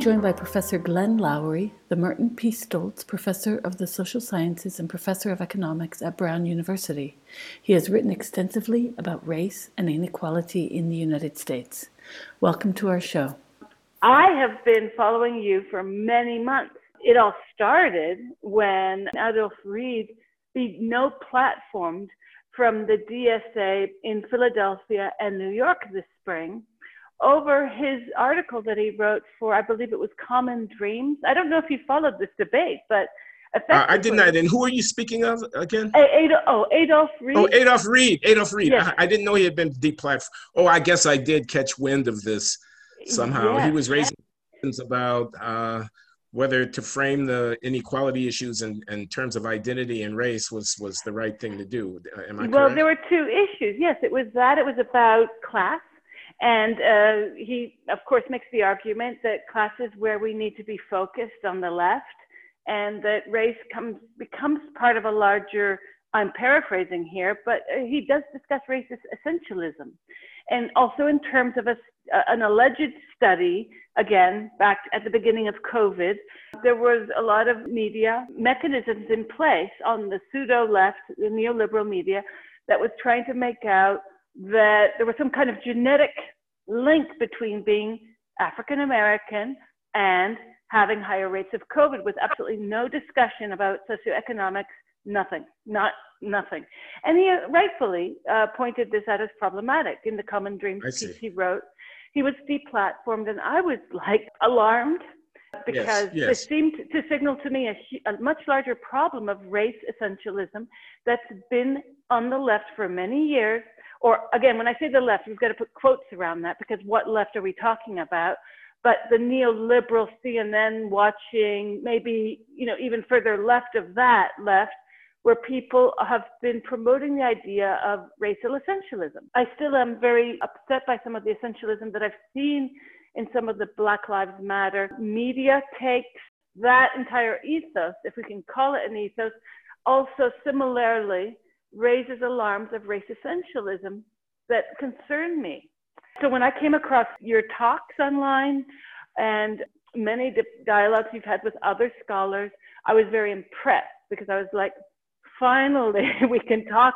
Joined by Professor Glenn Loury, the Merton P. Stoltz Professor of the Social Sciences and Professor of Economics at Brown University. He has written extensively about race and inequality in the United States. Welcome to our show. I have been following you for many months. It all started when Adolph Reed be no platformed from the DSA in Philadelphia and New York this spring over his article that he wrote for, I believe it was Common Dreams. I don't know if you followed this debate, but uh, I did not. And who are you speaking of again? Adolph, oh, Adolph Reed. Oh, Adolph Reed. Adolph Reed. Yes. I, I, didn't know he had been deplatformed. Oh, I guess I did catch wind of this somehow. Yes. He was raising questions about uh, whether to frame the inequality issues in, in terms of identity and race was was the right thing to do. Am I well, correct? there were two issues. Yes, it was that. It was about class and uh, he, of course, makes the argument that class is where we need to be focused on the left, and that race comes becomes part of a larger. I'm paraphrasing here, but uh, he does discuss racist essentialism, and also in terms of a, an alleged study. Again, back at the beginning of COVID, there was a lot of media mechanisms in place on the pseudo left, the neoliberal media, that was trying to make out that there was some kind of genetic link between being African American and having higher rates of COVID with absolutely no discussion about socioeconomics, nothing, not nothing. And he rightfully uh, pointed this out as problematic in the Common Dreams piece he wrote. He was deplatformed, and I was like alarmed because yes, yes. this seemed to signal to me a, a, much larger problem of race essentialism that's been on the left for many years or again, when I say the left, we've got to put quotes around that because what left are we talking about? But the neoliberal CNN watching, maybe, you know, even further left of that left, where people have been promoting the idea of racial essentialism. I still am very upset by some of the essentialism that I've seen in some of the Black Lives Matter media takes that entire ethos, if we can call it an ethos, also similarly raises alarms of race essentialism that concern me. So when I came across your talks online and many dialogues you've had with other scholars, I was very impressed because I was like, finally, we can talk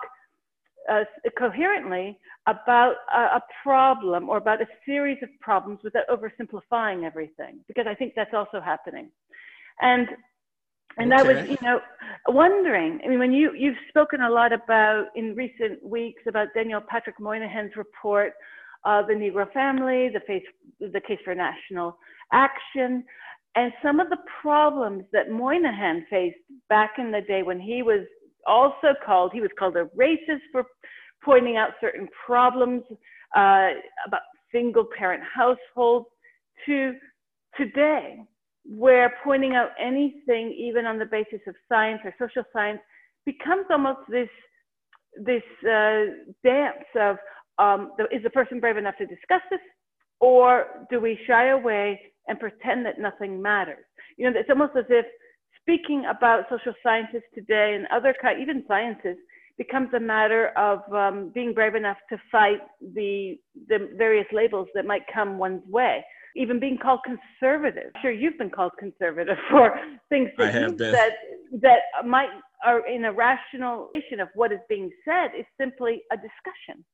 uh, coherently about a, a, problem or about a series of problems without oversimplifying everything, because I think that's also happening. And and okay. I was, you know, wondering. I mean, when you you've spoken a lot about in recent weeks about Daniel Patrick Moynihan's report, uh, the Negro family, the face, the case for national action, and some of the problems that Moynihan faced back in the day when he was also called, he was called a racist for pointing out certain problems uh, about single parent households to today where pointing out anything, even on the basis of science or social science, becomes almost this this uh, dance of um, is the person brave enough to discuss this, or do we shy away and pretend that nothing matters? You know, it's almost as if speaking about social sciences today and other even sciences becomes a matter of um, being brave enough to fight the the various labels that might come one's way even being called conservative. I'm sure you've been called conservative for things that you that that might are in a rationalization of what is being said is simply a discussion.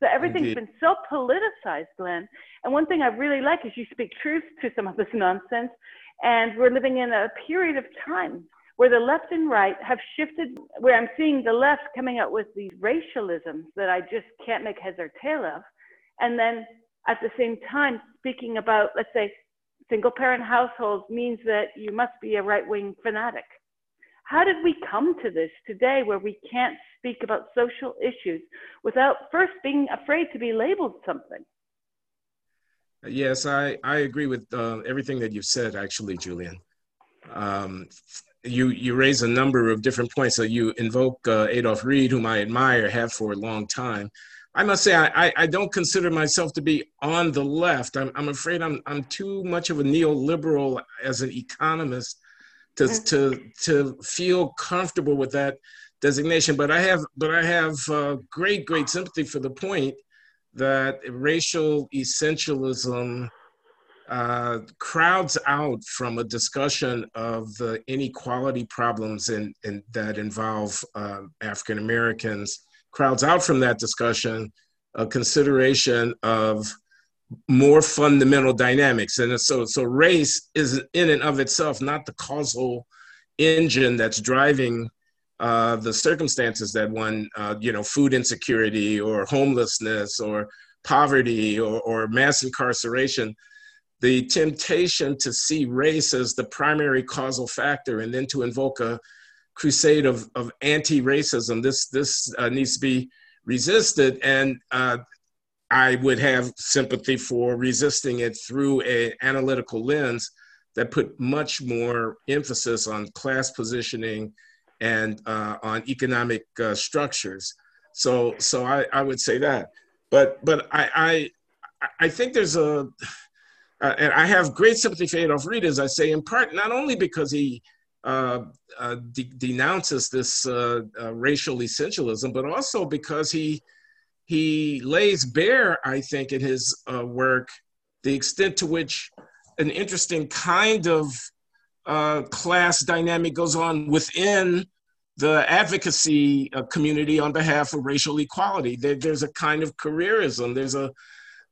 So everything's Indeed. been so politicized, Glenn. And one thing I really like is you speak truth to some of this nonsense. And we're living in a period of time where the left and right have shifted, where I'm seeing the left coming out with these racialisms that I just can't make heads or tail of. And then at the same time, speaking about, let's say, single parent households means that you must be a right wing fanatic. How did we come to this today where we can't speak about social issues without first being afraid to be labeled something? Yes, I, I agree with uh, everything that you've said, actually, Julian. Um, you, you raise a number of different points. So you invoke uh, Adolph Reed, whom I admire, have for a long time. I must say, I, I don't consider myself to be on the left. I'm, I'm afraid I'm, I'm too much of a neoliberal as an economist to, mm-hmm. to, to feel comfortable with that designation. But I have, but I have uh, great, great sympathy for the point that racial essentialism uh, crowds out from a discussion of the inequality problems in, in that involve uh, African Americans, crowds out from that discussion a consideration of more fundamental dynamics. And so, so race is in and of itself not the causal engine that's driving uh, the circumstances that one, uh, you know, food insecurity or homelessness or poverty or, or mass incarceration the temptation to see race as the primary causal factor and then to invoke a crusade of, of anti-racism. This this uh, needs to be resisted. And uh, i would have sympathy for resisting it through an analytical lens that put much more emphasis on class positioning and uh, on economic uh, structures. So so I, I would say that. But but i i i think there's a uh, and I have great sympathy for Adolph Reed, as I say, in part not only because he de- denounces this uh, uh, racial essentialism, but also because he he lays bare, I think, in his uh, work, the extent to which an interesting kind of class dynamic goes on within the advocacy community on behalf of racial equality. There, there's a kind of careerism. There's a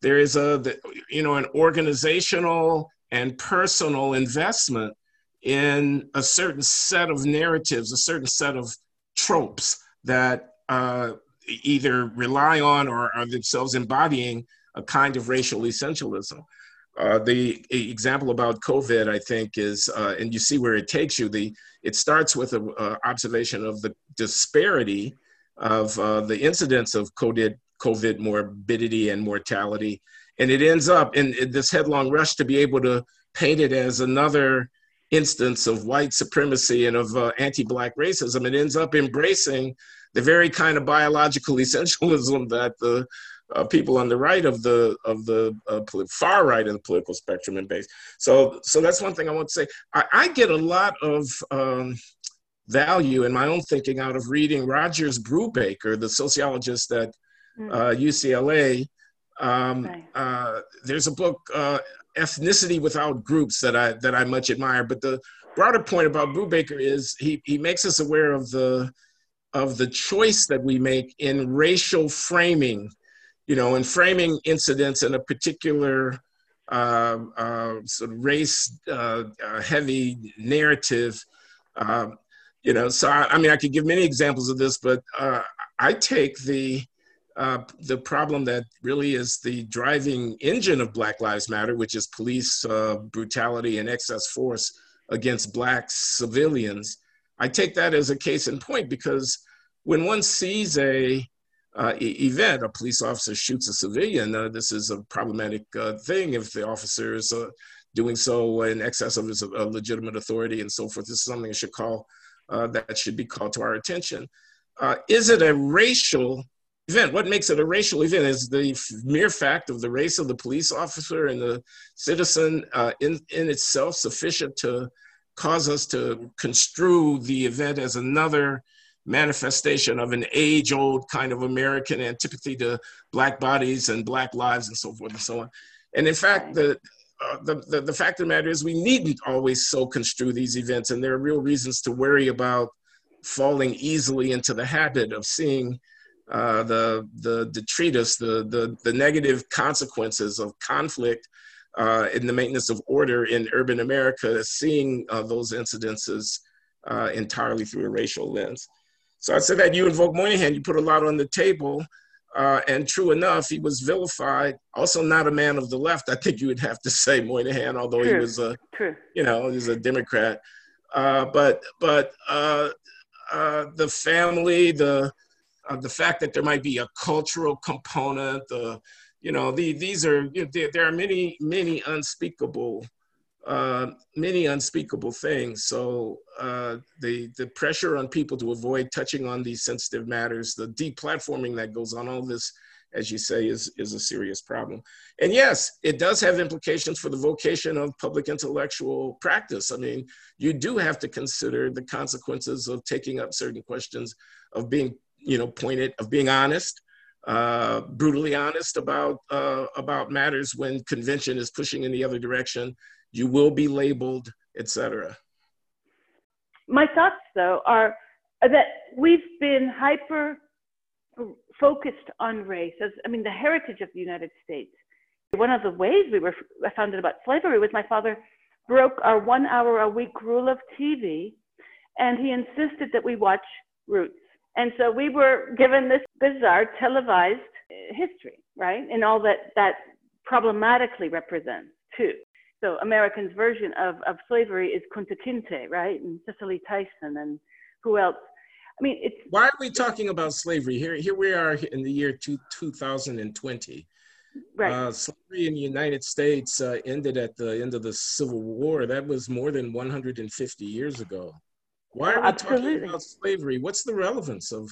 there is a you know an organizational and personal investment in a certain set of narratives a certain set of tropes that uh, either rely on or are themselves embodying a kind of racial essentialism uh, the example about COVID, I think, is, uh, and you see where it takes you. The it starts with an observation of the disparity of uh, the incidence of COVID, COVID morbidity and mortality. And it ends up in, in this headlong rush to be able to paint it as another instance of white supremacy and of uh, anti-black racism. It ends up embracing the very kind of biological essentialism that the uh, people on the right of the of the uh, far right of the political spectrum embrace. So so that's one thing I want to say. I, I get a lot of um, value in my own thinking out of reading Rogers Brubaker, the sociologist at mm. uh, UCLA. Um, uh, there's a book, uh, Ethnicity Without Groups, that I that I much admire. But the broader point about Brubaker is he he makes us aware of the of the choice that we make in racial framing, you know, in framing incidents in a particular uh, uh, sort of race uh, uh heavy narrative. Um, you know, so I, I, mean, I could give many examples of this, but uh, I take the uh, the problem that really is the driving engine of Black Lives Matter, which is police uh, brutality and excess force against Black civilians. I take that as a case in point because when one sees a uh, event, a police officer shoots a civilian, uh, this is a problematic uh, thing if the officer is uh, doing so in excess of his legitimate authority and so forth. This is something that should call that should be called to our attention. is it a racial event. What makes it a racial event is the mere fact of the race of the police officer and the citizen uh, in, in itself sufficient to cause us to construe the event as another manifestation of an age old kind of American antipathy to Black bodies and Black lives and so forth and so on. And in fact, the, uh, the, the, the fact of the matter is we needn't always so construe these events and there are real reasons to worry about falling easily into the habit of seeing uh, the, the detritus, the, the, the negative consequences of conflict uh, in the maintenance of order in urban America, seeing uh, those incidences uh, entirely through a racial lens. So I said that you invoke Moynihan, you put a lot on the table. Uh, and true enough, he was vilified. Also, not a man of the left. I think you would have to say Moynihan, although true. he was a, true. you know, he's a Democrat. Uh, but but uh, uh, the family, the uh, the fact that there might be a cultural component, the, you know, the, these are, you know, there, there, are many, many unspeakable, uh, many unspeakable things. So uh, the, the pressure on people to avoid touching on these sensitive matters, the deplatforming that goes on, all this, as you say, is, is a serious problem. And yes, it does have implications for the vocation of public intellectual practice. I mean, you do have to consider the consequences of taking up certain questions, of being you know, pointed of being honest, uh, brutally honest about uh, about matters when convention is pushing in the other direction. You will be labeled, etc. My thoughts, though, are that we've been hyper focused on race. As I mean, the heritage of the United States. One of the ways we were founded about slavery was my father broke our one hour a week rule of TV, and he insisted that we watch Roots. And so we were given this bizarre televised history, right? And all that that problematically represents too. So Americans' version of, of slavery is Kunta Kinte, right? And Cicely Tyson and who else? I mean, it's. Why are we talking about slavery? Here, here we are in the year two, 2020. Right. Uh, slavery in the United States uh, ended at the end of the Civil War. That was more than 150 years ago. Why are we Absolutely. talking about slavery? What's the relevance of?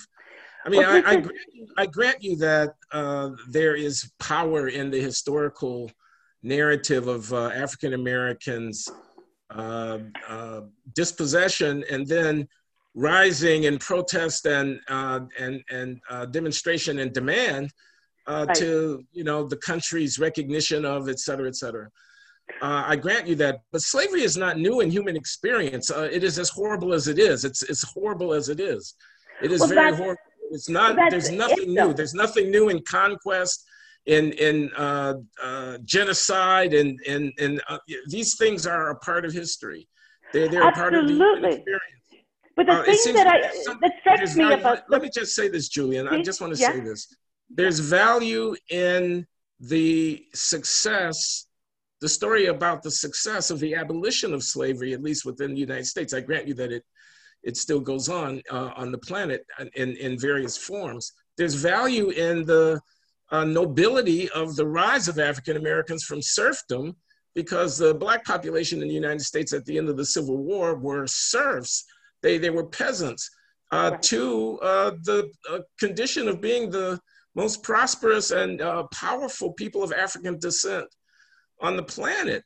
I mean, well, I, I, grant you, I, grant you, that uh, there is power in the historical narrative of uh, African Americans' uh, uh, dispossession and then rising in protest and uh, and and uh, demonstration and demand right. to you know the country's recognition of et cetera, et cetera. Uh, I grant you that, but slavery is not new in human experience. Uh, it is as horrible as it is. It's as horrible as it is. It is well, very horrible. It's not. There's nothing new. There's nothing new in conquest, in in uh, uh genocide, and and and uh, these things are a part of history. They're they're a part of the human experience. But the uh, thing that I that strikes me about let me just say this, Julian. I just want to yeah. say this. There's value in the success the story about the success of the abolition of slavery, at least within the United States, I grant you that it, it still goes on uh, on the planet in, in various forms. There's value in the uh, nobility of the rise of African Americans from serfdom because the black population in the United States at the end of the Civil War were serfs. They, they were peasants uh, to uh, the uh, condition of being the most prosperous and uh, powerful people of African descent on the planet.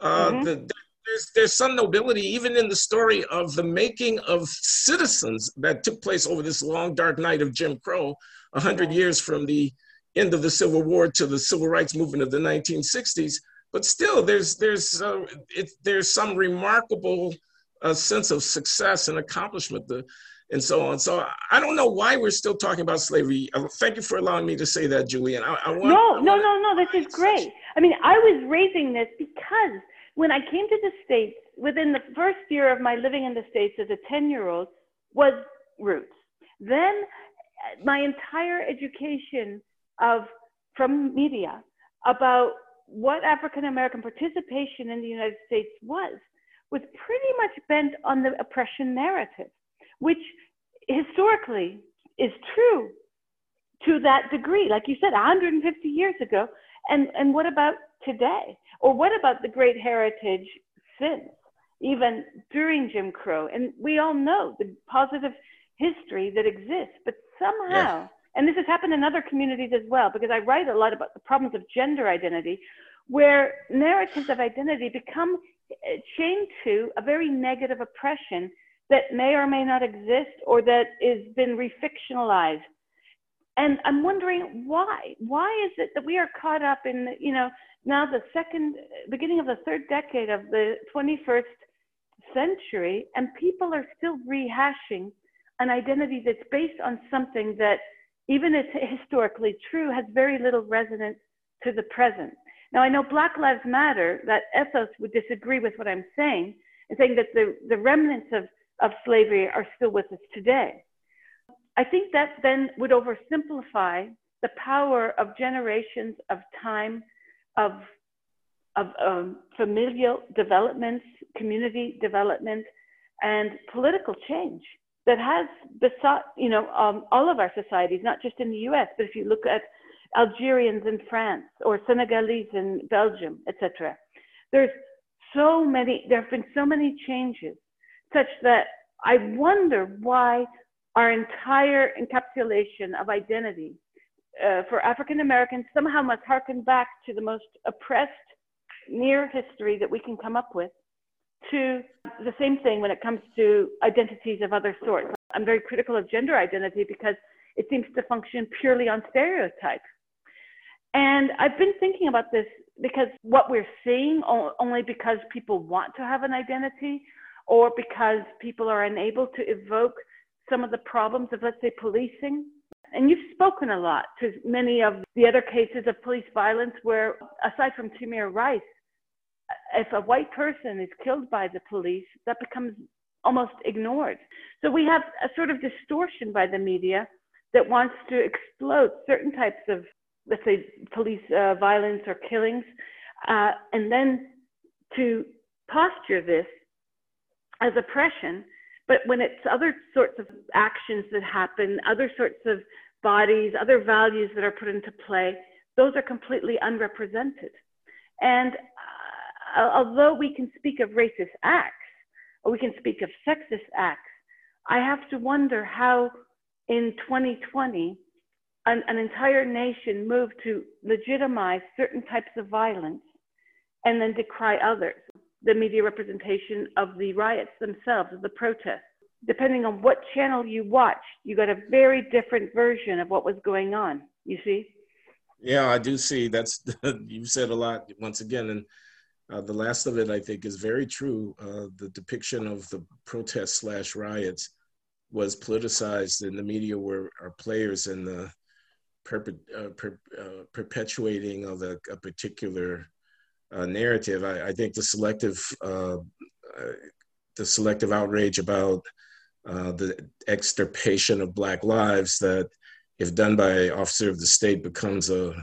Uh, mm-hmm. the, there's, there's some nobility even in the story of the making of citizens that took place over this long dark night of Jim Crow, 100 years from the end of the Civil War to the Civil Rights Movement of the 1960s. But still, there's, there's, uh, it, there's some remarkable uh, sense of success and accomplishment. The, and so on. So I don't know why we're still talking about slavery. Uh, thank you for allowing me to say that, Julian. I, I want, no, I no, no, no. This is great. I mean, I was raising this because when I came to the States, within the first year of my living in the States as a 10 year old, was roots. Then uh, my entire education of from media about what African American participation in the United States was was pretty much bent on the oppression narrative which historically is true to that degree. Like you said, 150 years ago. And, and what about today? Or what about the great heritage since, even during Jim Crow? And we all know the positive history that exists, but somehow, yeah. and this has happened in other communities as well, because I write a lot about the problems of gender identity, where narratives of identity become eh, chained to a very negative oppression that may or may not exist or that has been refictionalized. And I'm wondering why? Why is it that we are caught up in, you know, now the second, beginning of the third decade of the 21st century, and people are still rehashing an identity that's based on something that, even if historically true, has very little resonance to the present. Now, I know Black Lives Matter, that ethos would disagree with what I'm saying, and saying that the, the remnants of of slavery are still with us today. I think that then would oversimplify the power of generations of time, of, of um, familial developments, community development, and political change that has besought, you know, um, all of our societies, not just in the U.S., but if you look at Algerians in France or Senegalese in Belgium, etc. There's so many, there have been so many changes such that I wonder why our entire encapsulation of identity uh, for African Americans somehow must harken back to the most oppressed near history that we can come up with to the same thing when it comes to identities of other sorts. I'm very critical of gender identity because it seems to function purely on stereotype. And I've been thinking about this because what we're seeing only because people want to have an identity or because people are unable to evoke some of the problems of, let's say, policing. And you've spoken a lot to many of the other cases of police violence where, aside from Tamir Rice, if a white person is killed by the police, that becomes almost ignored. So we have a sort of distortion by the media that wants to explode certain types of, let's say, police uh, violence or killings, uh, and then to posture this as oppression. But when it's other sorts of actions that happen, other sorts of bodies, other values that are put into play, those are completely unrepresented. And uh, although we can speak of racist acts, or we can speak of sexist acts, I have to wonder how in 2020 an, an entire nation moved to legitimize certain types of violence and then decry others. The media representation of the riots themselves, of the protests. Depending on what channel you watch, you got a very different version of what was going on. You see? Yeah, I do see. That's you said a lot once again, and uh, the last of it, I think, is very true. Uh, the depiction of the protests slash riots was politicized, and the media were are players in the uh, per- uh, perpetuating of a, a particular uh, narrative. I, I, think the selective uh, the selective outrage about the extirpation of Black lives that, if done by an officer of the state, becomes a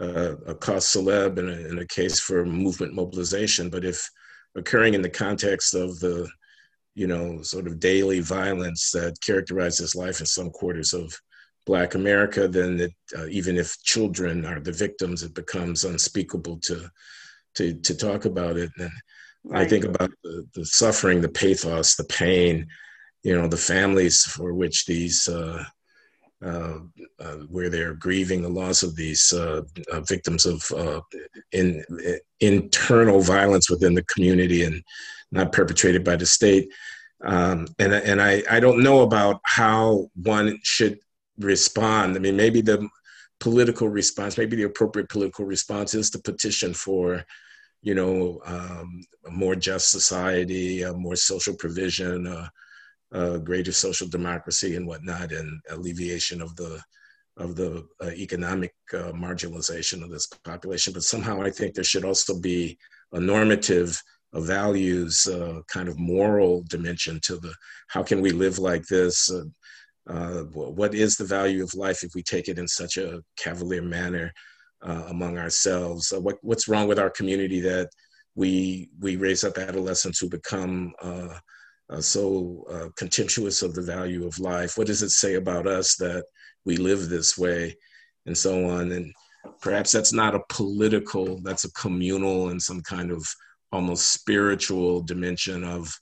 uh, a cause celeb and a, in a case for movement mobilization, but if occurring in the context of the, you know, sort of daily violence that characterizes life in some quarters of Black America, then it, uh, even if children are the victims, it becomes unspeakable to to to talk about it. And right. I think about the, the, suffering, the pathos, the pain, you know, the families for which these uh, uh, uh, where they're grieving the loss of these uh, uh victims of uh, in, internal violence within the community and not perpetrated by the state. Um, and and I, I don't know about how one should respond. I mean, maybe the political response, maybe the appropriate political response is to petition for, you know, um, a more just society, a more social provision, uh, greater social democracy and whatnot, and alleviation of the of the uh, economic uh, marginalization of this population. But somehow, I think there should also be a normative, a values, uh, kind of moral dimension to the how can we live like this. Uh, uh, what is the value of life if we take it in such a cavalier manner among ourselves? what, what's wrong with our community that we we raise up adolescents who become uh, so uh, contemptuous of the value of life? What does it say about us that we live this way, and so on? And perhaps that's not a political, that's a communal and some kind of almost spiritual dimension of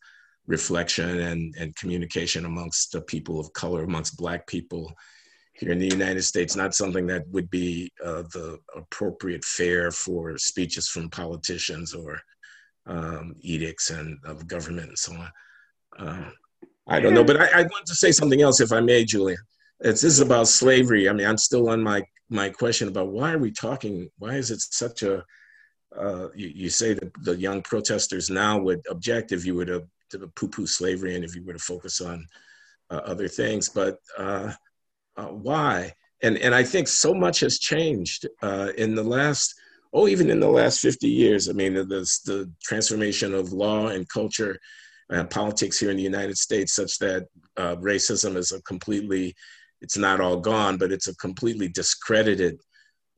reflection and, and communication amongst the people of color, amongst Black people here in the United States, not something that would be uh, the appropriate fare for speeches from politicians or um, edicts and of government and so on. Uh, I don't know, but I, I want to say something else, if I may, Julian. It's this is about slavery. I mean, I'm still on my my question about why are we talking? Why is it such a? Uh, you, you, say that the young protesters now would object if you were to, to poo-poo slavery and if you were to focus on uh, other things, but uh, uh why? And and I think so much has changed uh, in the last oh even in the last 50 years. I mean, the, the transformation of law and culture uh, politics here in the United States, such that uh, racism is a completely, it's not all gone, but it's a completely discredited,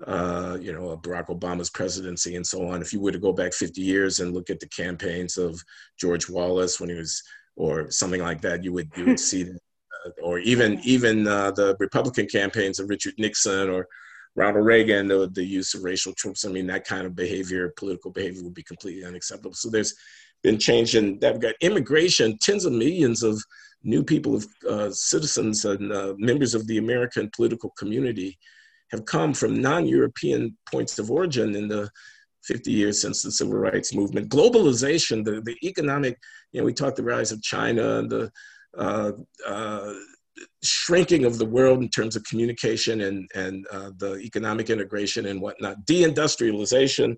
uh, you know, Barack Obama's presidency and so on. If you were to go back 50 years and look at the campaigns of George Wallace when he was, or something like that, you would you would see that, uh, or even even uh, the Republican campaigns of Richard Nixon or Ronald Reagan, the, the use of racial tropes. I mean, that kind of behavior, political behavior, would be completely unacceptable. So there's been changed and they've got immigration, tens of millions of new people, of uh, citizens and uh, members of the American political community have come from non-European points of origin in the 50 years since the civil rights movement. Globalization, the, the economic, you know, we talked the rise of China and the, uh, uh shrinking of the world in terms of communication and, and uh, the economic integration and whatnot, deindustrialization,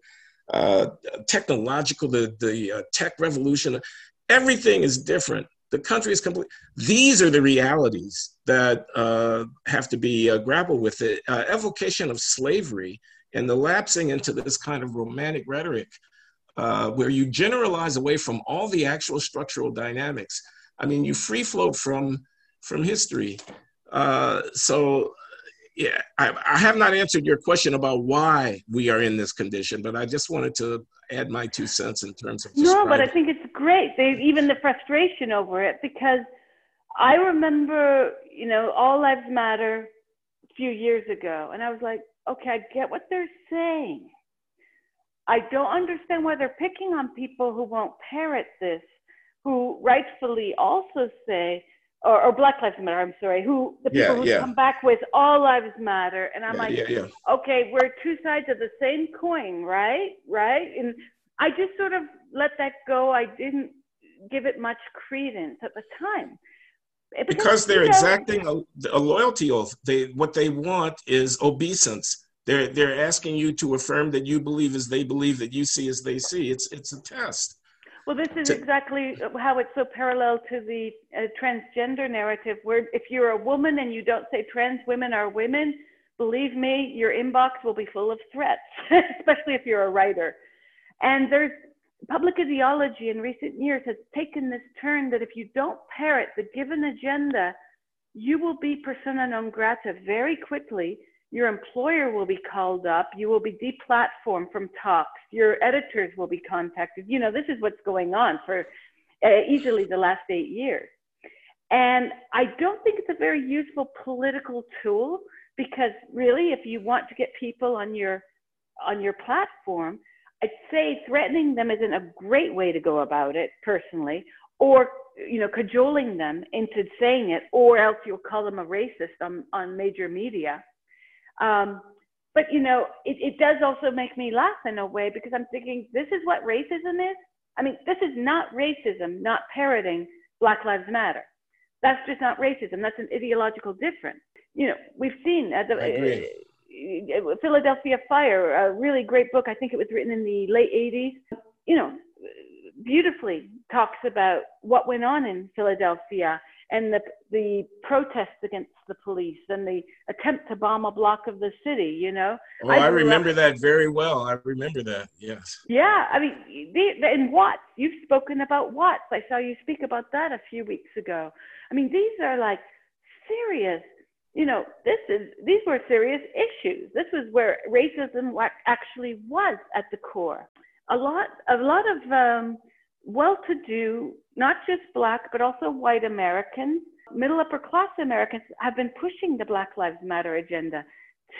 uh, technological, the, the uh, tech revolution, everything is different. The country is complete. These are the realities that uh, have to be uh, grappled with. The uh, evocation of slavery and the lapsing into this kind of romantic rhetoric where you generalize away from all the actual structural dynamics. I mean, you free float from from history. Uh, so, yeah, I, I, have not answered your question about why we are in this condition, but I just wanted to add my two cents in terms of. No, but I think it's great. They even the frustration over it because I remember, you know, All Lives Matter a few years ago, and I was like, okay, I get what they're saying. I don't understand why they're picking on people who won't parrot this, who rightfully also say or, or, Black Lives Matter, I'm sorry, who the people yeah, who yeah. come back with all lives matter. And I'm yeah, like, okay, we're two sides of the same coin, right? Right. And I just sort of let that go. I didn't give it much credence at the time. Because, because they're you know, exacting a, a, loyalty oath. They what they want is obeisance. They're they're asking you to affirm that you believe as they believe, that you see as they see. It's it's a test. Well, this is exactly how it's so parallel to the uh, transgender narrative, where if you're a woman and you don't say trans women are women, believe me, your inbox will be full of threats, especially if you're a writer. And there's public ideology in recent years has taken this turn that if you don't parrot the given agenda, you will be persona non grata very quickly your employer will be called up. You will be deplatformed from talks. Your editors will be contacted. You know, this is what's going on for uh, easily the last eight years. And I don't think it's a very useful political tool because really, if you want to get people on your on your platform, I'd say threatening them isn't a great way to go about it personally, or you know, cajoling them into saying it, or else you'll call them a racist on, on major media um, but you know, it, it does also make me laugh in a way because I'm thinking this is what racism is. I mean, this is not racism, not parroting Black Lives Matter. That's just not racism. That's an ideological difference. You know, we've seen uh, the Philadelphia Fire, a really great book. I think it was written in the late 80s. You know, beautifully talks about what went on in Philadelphia and the the protests against the police and the attempt to bomb a block of the city you know? Oh i, I remember up, that very well. I remember that yes. Yeah i mean the, in watts you've spoken about watts. I saw you speak about that a few weeks ago. I mean these are like serious you know this is these were serious issues this was where racism actually was at the core a lot a lot of um, well-to-do not just black, but also white Americans, middle upper class Americans have been pushing the Black Lives Matter agenda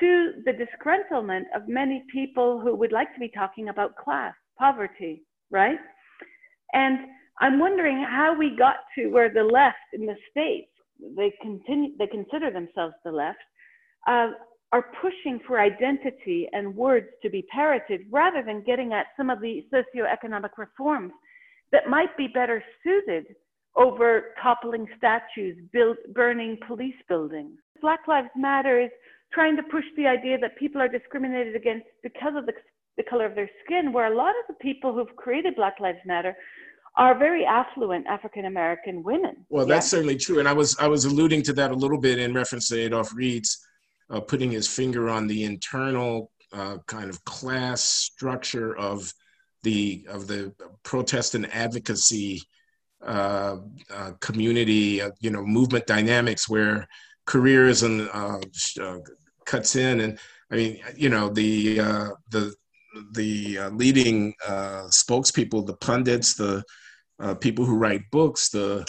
to the disgruntlement of many people who would like to be talking about class, poverty, right? And I'm wondering how we got to where the left in the States, they continue, they consider themselves the left, uh, are pushing for identity and words to be parroted rather than getting at some of the socioeconomic reforms that might be better suited over toppling statues, build, burning police buildings. Black Lives Matter is trying to push the idea that people are discriminated against because of the, the color of their skin, where a lot of the people who've created Black Lives Matter are very affluent African American women. Well, that's yeah. certainly true, and I was I was alluding to that a little bit in reference to Adolph Reed's uh, putting his finger on the internal uh, kind of class structure of the of the protest and advocacy uh, uh, community, uh, you know, movement dynamics where careers and uh, uh, cuts in, and I mean, you know, the uh, the the leading spokespeople, the pundits, the Uh, people who write books, the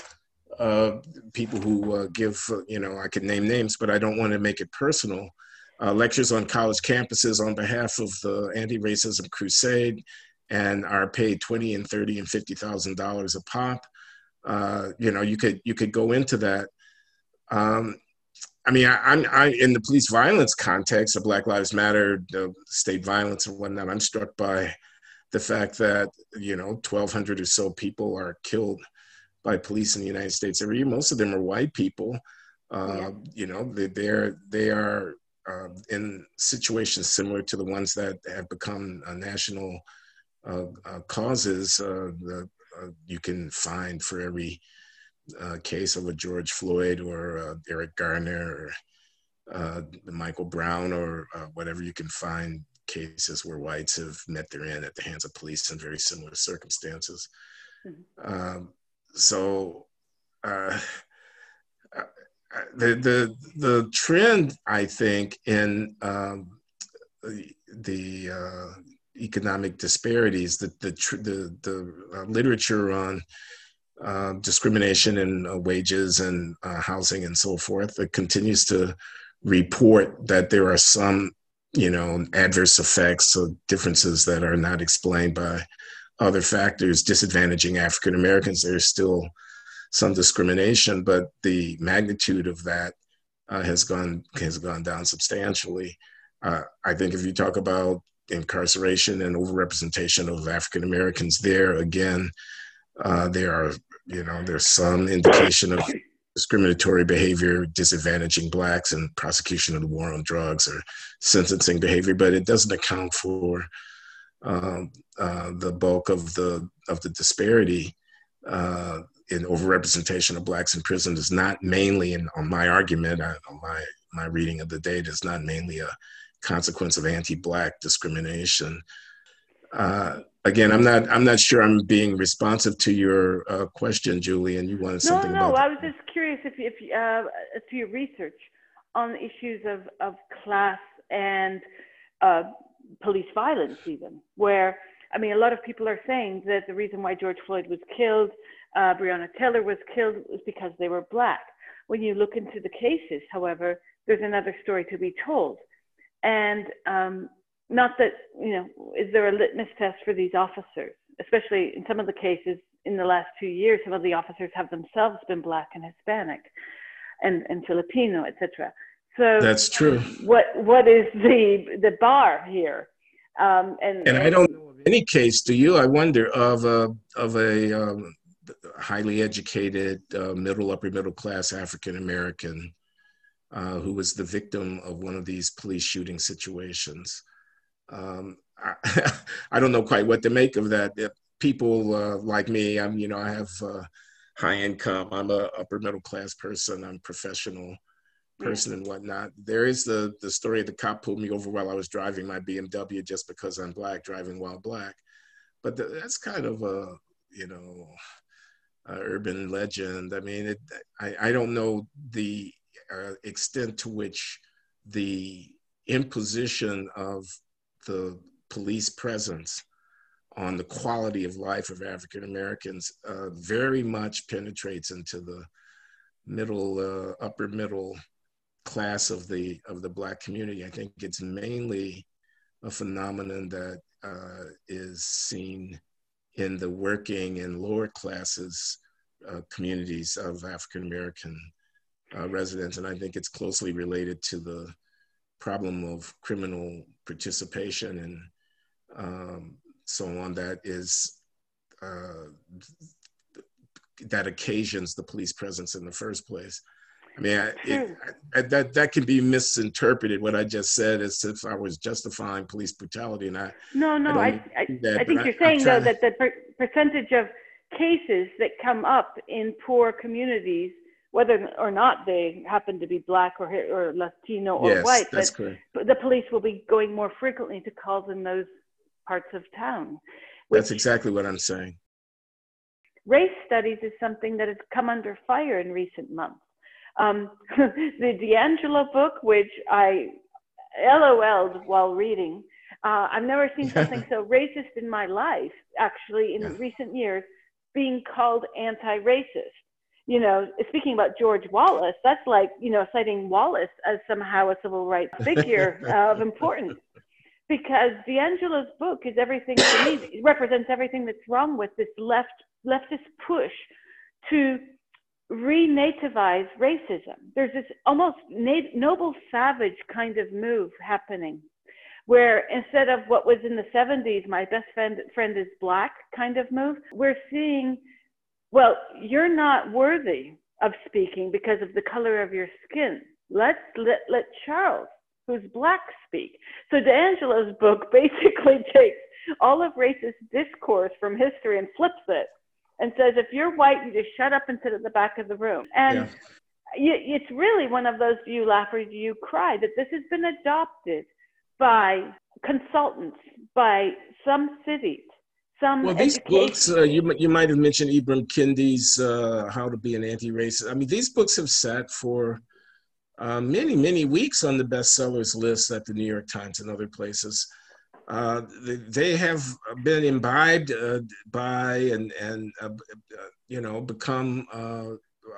uh, people who uh, give, you know, I could name names, but I don't want to make it personal. lectures on college campuses on behalf of the anti-racism crusade, and are paid twenty and thirty and fifty thousand dollars a pop. Uh, you know, you could you could go into that. Um, I mean, I, I'm I, in the police violence context of Black Lives Matter, the state violence and whatnot. I'm struck by the fact that you know 1,200 or so people are killed by police in the United States every year. Most of them are white people. Uh, yeah. You know, they, they're they are uh, in situations similar to the ones that have become national uh, uh, causes. Uh, the, you can find for every case of a George Floyd or Eric Garner or Michael Brown or whatever you can find cases where whites have met their end at the hands of police in very similar circumstances. Mm-hmm. Um, so uh, the the the trend I think in um, the uh, economic disparities, the the the, the uh, literature on uh, discrimination in uh, wages and uh, housing and so forth, it continues to report that there are some you know adverse effects or differences that are not explained by other factors disadvantaging African Americans. There's still some discrimination, but the magnitude of that uh, has gone has gone down substantially. Uh, I think if you talk about incarceration and overrepresentation of African Americans, there again, uh, there are you know there's some indication of discriminatory behavior disadvantaging blacks and prosecution of the war on drugs or sentencing behavior, but it doesn't account for um, uh, the bulk of the of the disparity uh, in overrepresentation of blacks in prison is not mainly, in on my argument, I, on my my reading of the data, is not mainly a consequence of anti-black discrimination. Uh, again, I'm not I'm not sure I'm being responsive to your uh, question, Julie, and you wanted something no, no, about. No, I was just curious if if uh, to your research on issues of of class and uh, police violence, even where I mean, a lot of people are saying that the reason why George Floyd was killed uh, Breonna Taylor was killed was because they were black. When you look into the cases, however, there's another story to be told. And um, not that, you know, is there a litmus test for these officers, especially in some of the cases in the last two years, some of the officers have themselves been black and Hispanic and, and Filipino, etc. So that's true. What what is the the bar here? Um, and, and I don't know of any case. Do you? I wonder of a of a um, highly educated, uh, middle, upper middle class African American uh, who was the victim of one of these police shooting situations. Um, I, I, don't know quite what to make of that. People uh, like me, I'm, you know, I have uh, high income. I'm a upper middle class person. I'm professional person and whatnot. There is the the story of the cop pulled me over while I was driving my BMW just because I'm black, driving while black. But the, that's kind of a you know uh, urban legend. I mean, it, I, I don't know the uh, extent to which the imposition of the police presence on the quality of life of African Americans uh, very much penetrates into the middle, uh, upper middle class of the of the Black community. I think it's mainly a phenomenon that uh, is seen in the working and lower classes uh, communities of African American uh, residents. And I think it's closely related to the problem of criminal participation and um, so on that is uh, that occasions the police presence in the first place. I mean, I, it, I, that that can be misinterpreted. What I just said as if I was justifying police brutality, and I no, no, I I, that, I think you're saying though to... that the per- percentage of cases that come up in poor communities, whether or not they happen to be black or or Latino or yes, white, that's but, correct. but the police will be going more frequently to calls in those parts of town. That's exactly what I'm saying. Race studies is something that has come under fire in recent months. Um, the DiAngelo book, which I LOL'd while reading, uh, I've never seen something so racist in my life, actually, in yeah. recent years, being called anti-racist. You know, speaking about George Wallace, that's like, you know, citing Wallace as somehow a civil rights figure of importance. Because DiAngelo's book is everything to me, it represents everything that's wrong with this left leftist push to renativize racism. There's this almost noble savage kind of move happening where instead of what was in the 70s, my best friend, friend is black kind of move, we're seeing, well, you're not worthy of speaking because of the color of your skin. Let's let, let Charles, who's black, speak. So DiAngelo's book basically takes all of racist discourse from history and flips it and says, if you're white, you just shut up and sit at the back of the room. And yeah. it's really one of those you laugh or you cry that this has been adopted by consultants, by some cities. Some well, these books, uh, you, you might have mentioned Ibram Kendi's uh, How to Be an Anti-Racist. I mean, these books have sat for uh, many, many weeks on the bestsellers list at the New York Times and other places. Uh, they have been imbibed uh, by and and uh, uh you know become uh,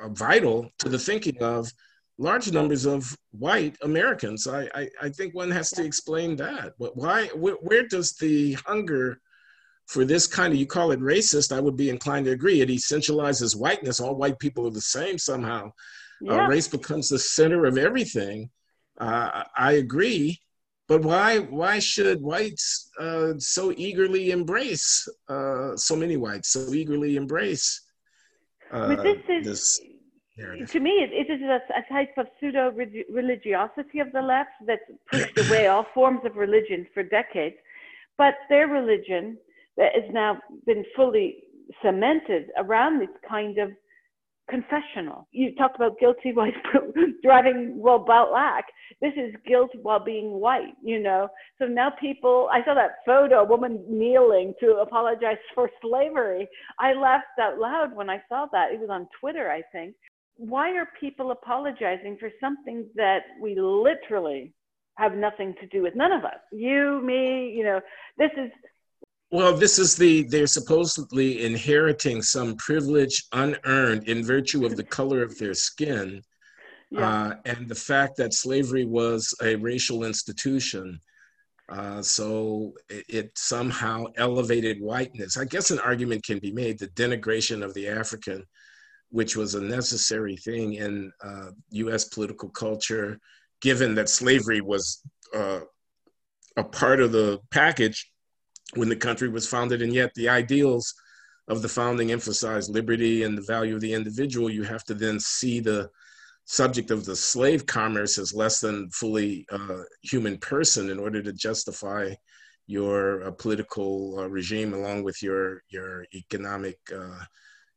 vital to the thinking of large numbers of white Americans. I, I, I think one has to explain that. But why? Where, where, does the hunger for this kind of you call it racist? I would be inclined to agree. It essentializes whiteness. All white people are the same somehow. Yeah. race becomes the center of everything. I agree but why why should whites uh, so eagerly embrace uh, so many whites so eagerly embrace uh, this is this to me it, it is a, a, type of pseudo religiosity of the left that's pushed away all forms of religion for decades but their religion that has now been fully cemented around this kind of confessional. You talked about guilty while driving while black. This is guilt while being white, you know. So now people, I saw that photo, a woman kneeling to apologize for slavery. I laughed out loud when I saw that. It was on Twitter, I think. Why are people apologizing for something that we literally have nothing to do with? None of us. You, me, you know, this is well, this is the, they're supposedly inheriting some privilege unearned in virtue of the color of their skin. Yeah. Uh, and the fact that slavery was a racial institution. Uh, so it, it, somehow elevated whiteness. I guess an argument can be made the denigration of the African, which was a necessary thing in uh, US political culture, given that slavery was uh, a part of the package when the country was founded, and yet the ideals of the founding emphasized liberty and the value of the individual, you have to then see the subject of the slave commerce as less than fully uh, human person in order to justify your uh, political uh, regime along with your your economic uh,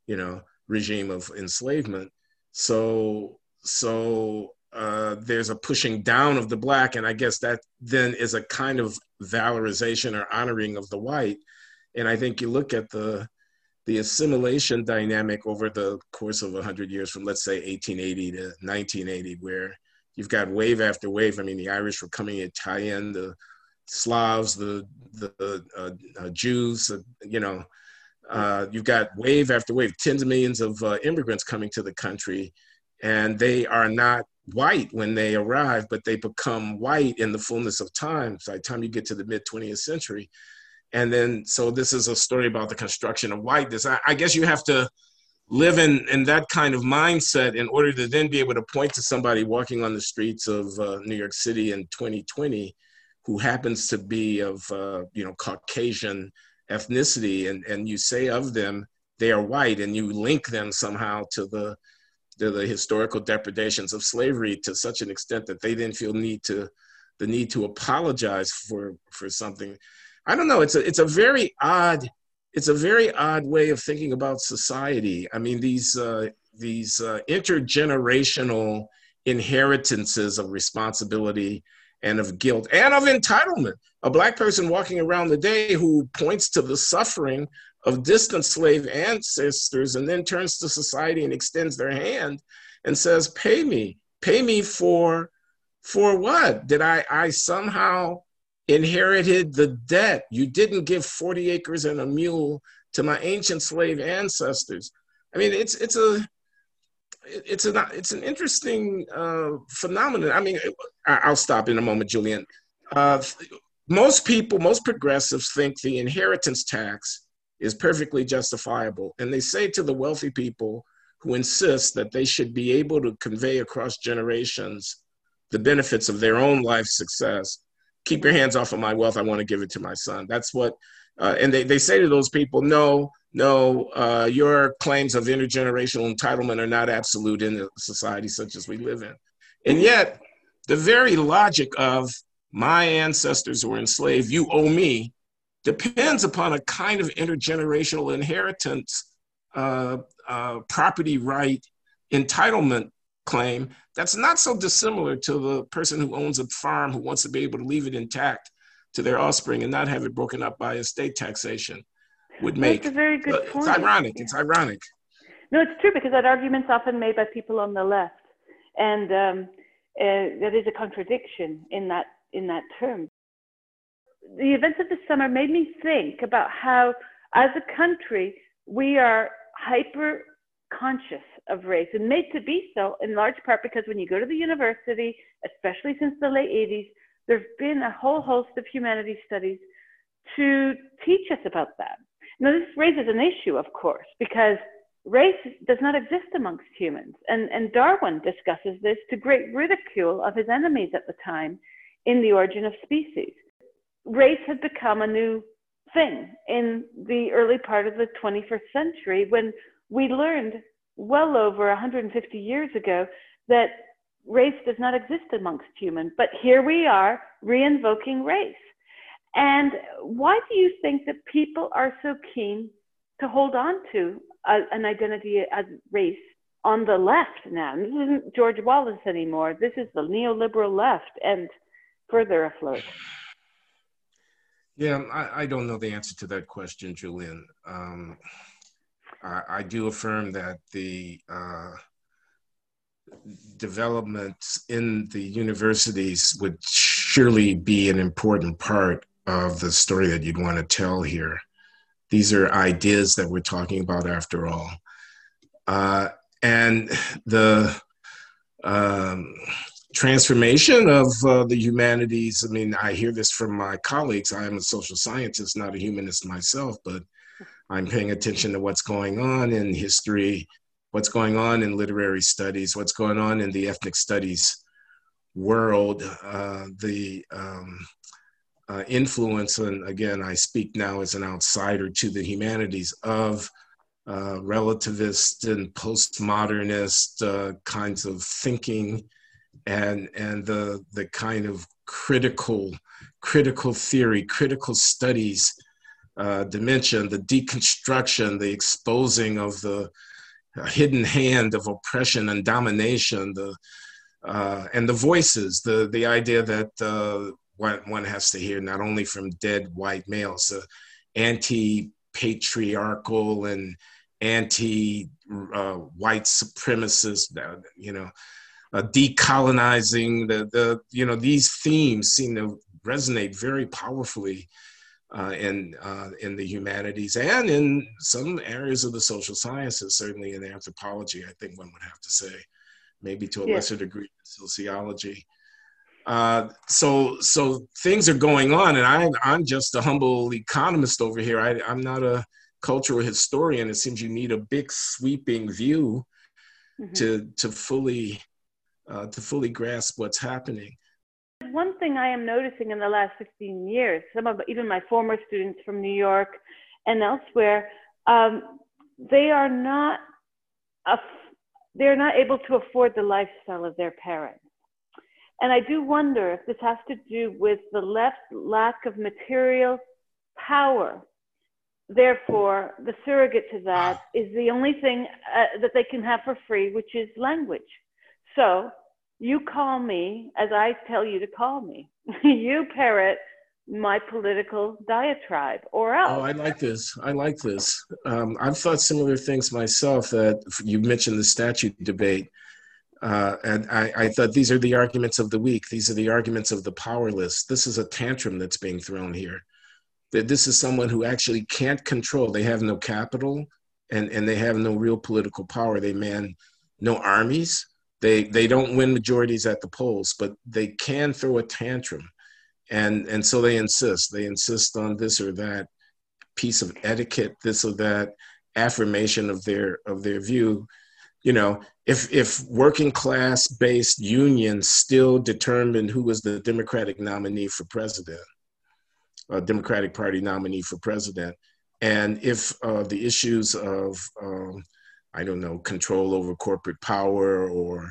you know regime of enslavement. So so uh, there's a pushing down of the black, and I guess that then is a kind of valorization or honoring of the white. And I think you look at the the assimilation dynamic over the course of 100 years from let's say 1880 to 1980 where you've got wave after wave i mean the irish were coming italian the slavs the the uh, uh, jews uh, you know uh, you've got wave after wave tens of millions of uh, immigrants coming to the country and they are not white when they arrive, but they become white in the fullness of time by the time you get to the mid 20th century. And then, so this is a story about the construction of whiteness. I, I guess you have to live in, in that kind of mindset in order to then be able to point to somebody walking on the streets of uh, New York City in 2020 who happens to be of, uh, you know, Caucasian ethnicity. And, and you say of them, they are white and you link them somehow to the the, the historical depredations of slavery to such an extent that they didn't feel need to the need to apologize for for something. I don't know. It's a it's a very odd it's a very odd way of thinking about society. I mean these uh, these uh, intergenerational inheritances of responsibility and of guilt and of entitlement. A black person walking around the day who points to the suffering of distant slave ancestors and then turns to society and extends their hand and says, pay me, pay me for, for what? Did I, I somehow inherited the debt? You didn't give 40 acres and a mule to my ancient slave ancestors. I mean, it's, it's a, it's an it's an interesting uh, phenomenon. I mean, I'll stop in a moment, Julian. Uh, most people, most progressives think the inheritance tax is perfectly justifiable. And they say to the wealthy people who insist that they should be able to convey across generations the benefits of their own life success keep your hands off of my wealth. I want to give it to my son. That's what, uh, and they, they say to those people, no, no, uh, your claims of intergenerational entitlement are not absolute in a society such as we live in. And yet, the very logic of my ancestors were enslaved, you owe me, depends upon a kind of intergenerational inheritance, uh, uh, property right entitlement claim that's not so dissimilar to the person who owns a farm who wants to be able to leave it intact to their offspring and not have it broken up by estate taxation would make. That's a very good It's point. ironic. It's ironic. No, it's true because that argument's often made by people on the left, and um, uh, that is a contradiction in that in that term. The events of the summer made me think about how, as a country, we are hyper conscious of race and made to be so in large part because when you go to the university, especially since the late 80s, there's been a whole host of humanities studies to teach us about that. Now, this raises an issue, of course, because race does not exist amongst humans. And, and Darwin discusses this to great ridicule of his enemies at the time in The Origin of Species. Race had become a new thing in the early part of the 21st century when we learned well over 150 years ago that race does not exist amongst humans. But here we are reinvoking race. And why do you think that people are so keen to hold on to a, an identity as race on the left now? This isn't George Wallace anymore. This is the neoliberal left and further afloat. Yeah, I, I don't know the answer to that question, Julian. Um, I, I, do affirm that the uh, developments in the universities would surely be an important part of the story that you'd want to tell here. These are ideas that we're talking about after all. Uh, and the um, transformation of uh, the humanities, I mean, I hear this from my colleagues. I am a social scientist, not a humanist myself, but I'm paying attention to what's going on in history, what's going on in literary studies, what's going on in the ethnic studies world, uh, the um, uh, influence, and again, I speak now as an outsider to the humanities of uh, relativist and postmodernist uh, kinds of thinking, and and the the kind of critical critical theory, critical studies uh, dimension, the deconstruction, the exposing of the hidden hand of oppression and domination, the uh, and the voices, the the idea that uh, one, one has to hear not only from dead white males, uh, anti-patriarchal and anti-white uh, supremacists, uh, you know, uh, decolonizing the, the, you know, these themes seem to resonate very powerfully uh, in, uh, in the humanities and in some areas of the social sciences, certainly in anthropology, I think one would have to say, maybe to a yeah. lesser degree in sociology. Uh, so so things are going on, and I, I'm just a humble economist over here. I, I'm not a cultural historian. It seems you need a big sweeping view mm-hmm. to to fully uh, to fully grasp what's happening. One thing I am noticing in the last 15 years, some of even my former students from New York and elsewhere, um, they are not they are not able to afford the lifestyle of their parents. And I do wonder if this has to do with the left lack of material power. Therefore, the surrogate to that is the only thing uh, that they can have for free, which is language. So you call me as I tell you to call me. you parrot my political diatribe or else. Oh, I like this. I like this. Um, I've thought similar things myself that you mentioned the statute debate. Uh, and I, I, thought these are the arguments of the weak. These are the arguments of the powerless. This is a tantrum that's being thrown here. That this is someone who actually can't control. They have no capital, and and they have no real political power. They man no armies. They they don't win majorities at the polls, but they can throw a tantrum, and and so they insist. They insist on this or that piece of etiquette, this or that affirmation of their of their view you know, if if working class based unions still determined who was the Democratic nominee for president, a Democratic Party nominee for president, And if uh, the issues of, um, I don't know, control over corporate power or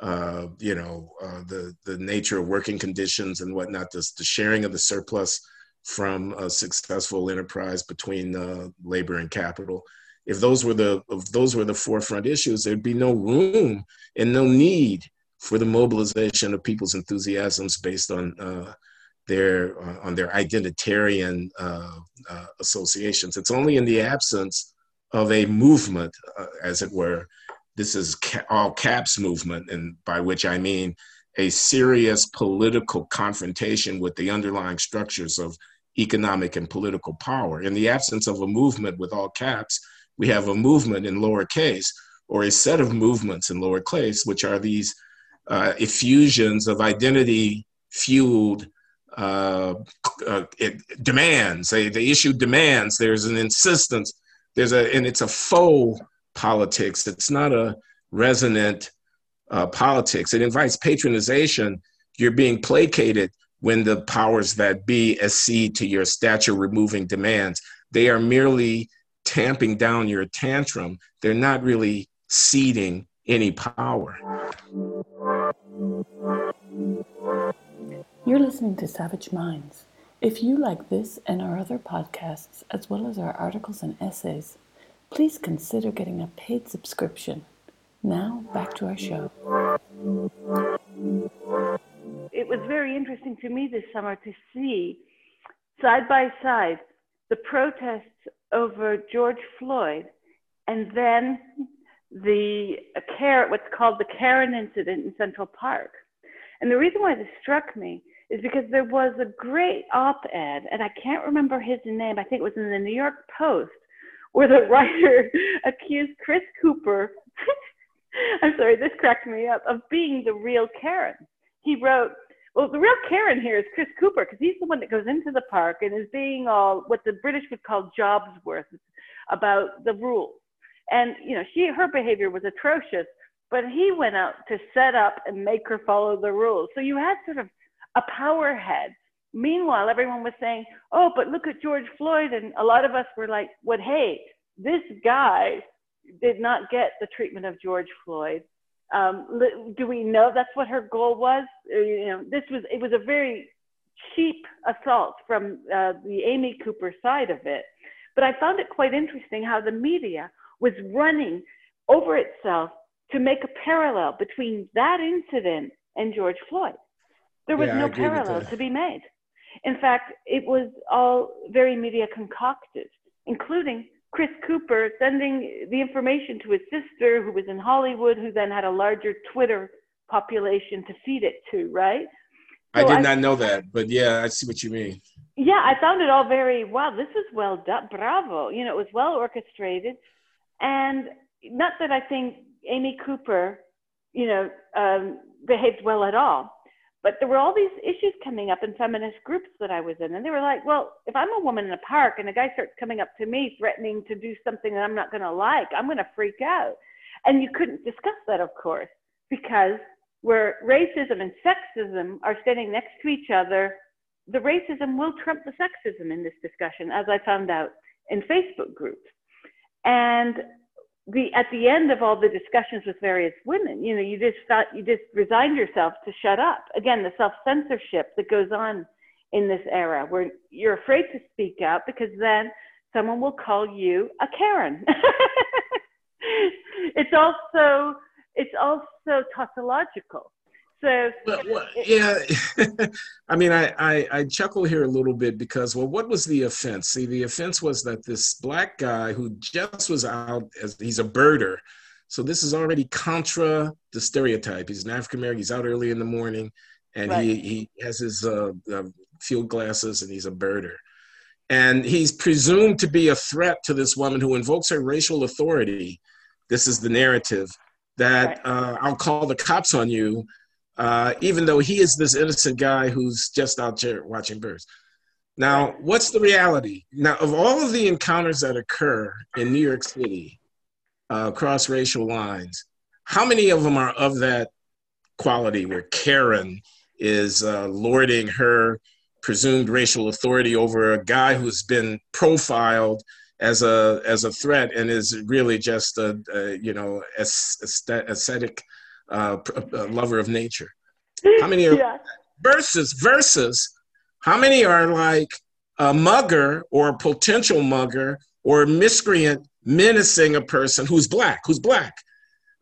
uh, you know, uh, the the nature of working conditions and whatnot, the, sharing of the surplus from a successful enterprise between uh, labor and capital. If those were the if those were the forefront issues, there'd be no room and no need for the mobilization of people's enthusiasms based on uh, their uh, on their identitarian uh, uh, associations. It's only in the absence of a movement, uh, as it were. This is ca- all caps movement, and by which I mean a serious political confrontation with the underlying structures of economic and political power. In the absence of a movement with all caps, we have a movement in lowercase or a set of movements in lowercase, which are these uh, effusions of identity fueled uh, uh, demands. They, they issue demands. There's an insistence. There's a, and it's a faux politics. It's not a resonant uh, politics. It invites patronization. You're being placated when the powers that be accede to your stature removing demands. They are merely tamping down your tantrum. They're not really ceding any power. You're listening to Savage Minds. If you like this and our other podcasts, as well as our articles and essays, please consider getting a paid subscription. Now, back to our show. It was very interesting to me this summer to see side by side the protests over George Floyd and then the care, what's called the Karen incident in Central Park. And the reason why this struck me is because there was a great op ed, and I can't remember his name, I think it was in the New York Post, where the writer accused Chris Cooper, I'm sorry, this cracked me up, of being the real Karen. He wrote, well, the real Karen here is Chris Cooper because he's the one that goes into the park and is being all what the British would call jobs worth about the rules. And you know, she her behavior was atrocious, but he went out to set up and make her follow the rules. So you had sort of a power head. Meanwhile, everyone was saying, oh, but look at George Floyd. And a lot of us were like, what, hey, this guy did not get the treatment of George Floyd. Um, do we know that's what her goal was? Uh, you know, this was, it was a very cheap assault from uh, the Amy Cooper side of it. But I found it quite interesting how the media was running over itself to make a parallel between that incident and George Floyd. There was yeah, no parallel to be made. In fact, it was all very media concocted, including Chris Cooper sending the information to his sister, who was in Hollywood, who then had a larger Twitter population to feed it to, right? So I did I, not know that, but yeah, I see what you mean. Yeah, I found it all very wow. This is well done, bravo. You know, it was well orchestrated, and not that I think Amy Cooper, you know, um, behaved well at all, but there were all these issues coming up in feminist groups that I was in. And they were like, well, if I'm a woman in a park and a guy starts coming up to me threatening to do something that I'm not going to like, I'm going to freak out. And you couldn't discuss that, of course, because where racism and sexism are standing next to each other, the racism will trump the sexism in this discussion, as I found out in Facebook groups. And the at the end of all the discussions with various women, you know, you just thought you just resigned yourself to shut up. Again, the self censorship that goes on in this era, where you're afraid to speak out because then someone will call you a Karen. it's also it's also tautological. So, well, well, yeah, I mean, I, I, I chuckle here a little bit because, well, what was the offense? See, the offense was that this black guy who just was out as he's a birder. So this is already contra the stereotype. He's an African American. He's out early in the morning, and right. he he has his uh, uh, field glasses, and he's a birder. And he's presumed to be a threat to this woman who invokes her racial authority. This is the narrative that uh, I'll call the cops on you uh, even though he is this innocent guy who's just out there watching birds. Now, what's the reality? Now, of all of the encounters that occur in New York City uh, across racial lines, how many of them are of that quality where Karen is uh, lording her presumed racial authority over a guy who's been profiled as a as a threat and is really just a, a you know aesthetic uh, lover of nature. How many are yeah. versus versus? How many are like a mugger or a potential mugger or a miscreant menacing a person who's black, who's black,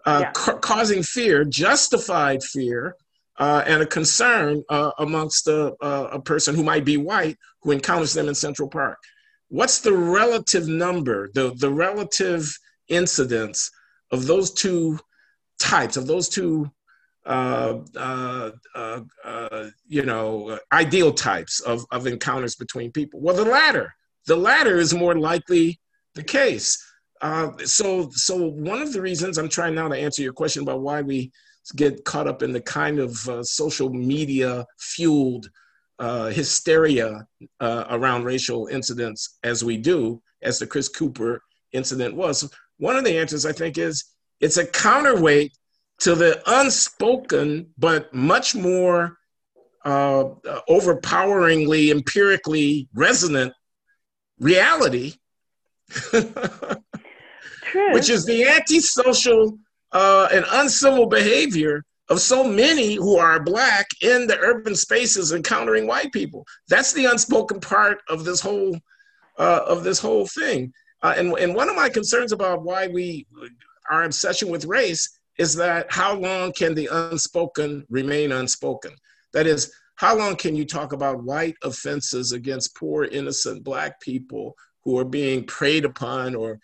uh, yeah. ca- causing fear, justified fear, uh, and a concern uh, amongst a, a person who might be white who encounters them in Central Park. What's the relative number, the, the relative incidence of those two types, of those two, uh, uh, uh, uh you know, ideal types of, of encounters between people? Well, the latter. The latter is more likely the case. Uh, so, so one of the reasons I'm trying now to answer your question about why we get caught up in the kind of uh, social media fueled hysteria around racial incidents as we do, as the Chris Cooper incident was. One of the answers, I think, is it's a counterweight to the unspoken but much more uh, overpoweringly empirically resonant reality, which is the antisocial uh, and uncivil behavior of so many who are black in the urban spaces encountering white people. That's the unspoken part of this whole uh, of this whole thing. Uh, and, and one of my concerns about why we our obsession with race is that how long can the unspoken remain unspoken? That is, how long can you talk about white offenses against poor innocent black people who are being preyed upon or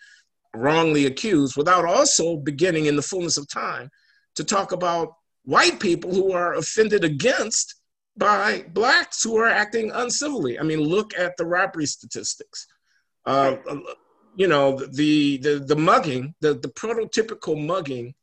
wrongly accused without also beginning in the fullness of time to talk about white people who are offended against by blacks who are acting uncivilly. I mean, look at the robbery statistics. Uh, you know, the, the, the mugging, the, the prototypical mugging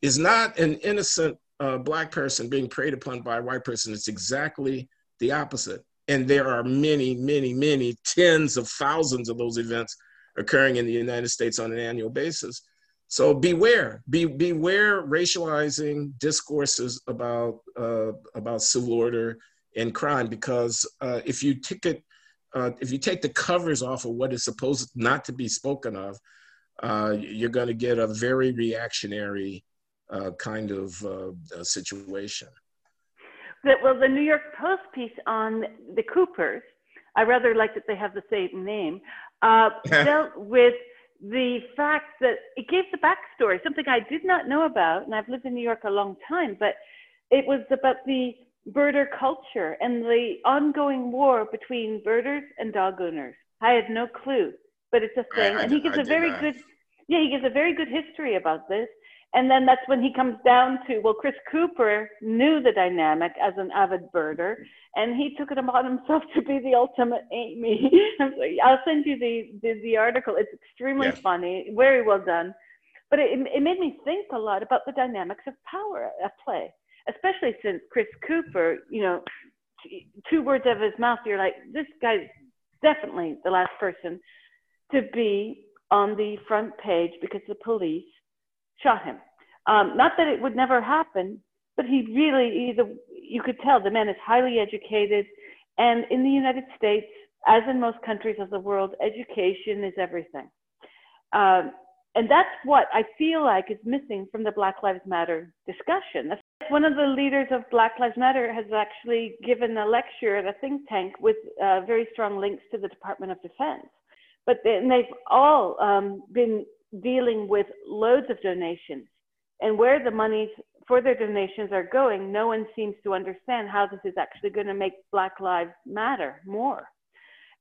is not an innocent uh, black person being preyed upon by a white person. It's exactly the opposite. And there are many, many, many tens of thousands of those events occurring in the United States on an annual basis. So beware, be, beware racializing discourses about uh, about civil order and crime because uh, if you take it, uh, if you take the covers off of what is supposed not to be spoken of, uh, you're going to get a very reactionary uh, kind of uh, situation. well, the New York Post piece on the Coopers, I rather like that they have the same name, uh, dealt with the fact that it gave the backstory, something I did not know about, and I've lived in New York a long time, but it was about the birder culture and the ongoing war between birders and dog owners. I had no clue, but it's a thing. I, I, and he gives I a very good, yeah, he gives a very good history about this. And then that's when he comes down to, well, Chris Cooper knew the dynamic as an avid birder, and he took it upon himself to be the ultimate Amy. I'll send you the, the, the article. It's extremely yeah. funny, very well done. But it, it made me think a lot about the dynamics of power at play, especially since Chris Cooper, you know, two words out of his mouth, you're like, this guy's definitely the last person to be on the front page because the police shot him. Um, not that it would never happen, but he really, either you could tell the man is highly educated. And in the United States, as in most countries of the world, education is everything. Um, and that's what I feel like is missing from the Black Lives Matter discussion. One of the leaders of Black Lives Matter has actually given a lecture at a think tank with uh, very strong links to the Department of Defense. But then they've all um, been dealing with loads of donations and where the monies for their donations are going, no one seems to understand how this is actually going to make Black Lives Matter more.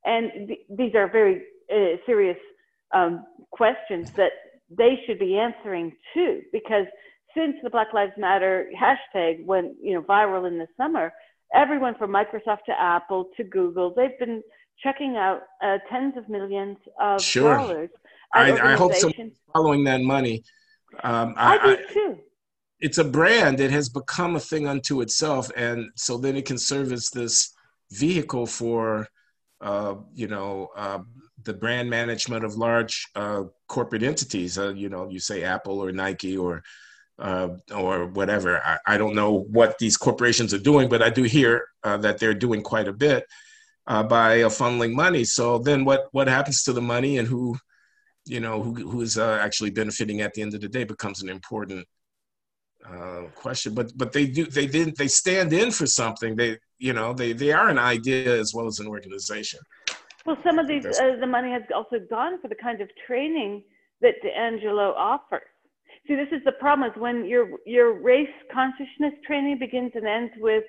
And th- these are very uh, serious um, questions that they should be answering too, because since the Black Lives Matter hashtag went you know viral in the summer, everyone from Microsoft to Apple to Google, they've been checking out uh, tens of millions of sure. dollars I, I, hope someone's following that money. Um, I, I do too. It's a brand that has become a thing unto itself, and so then it can serve as this vehicle for, uh, you know, uh, the brand management of large uh, corporate entities. Uh, you know, you say Apple or Nike or uh, or whatever. I, I, don't know what these corporations are doing, but I do hear uh, that they're doing quite a bit. uh, by uh, funneling money. So then, what what happens to the money and who, you know, who who is uh, actually benefiting at the end of the day becomes an important uh, question. But but they do they didn't they stand in for something. They you know they they are an idea as well as an organization. Well, some of these uh, the money has also gone for the kind of training that DiAngelo offers. See, this is the problem: is when your your race consciousness training begins and ends with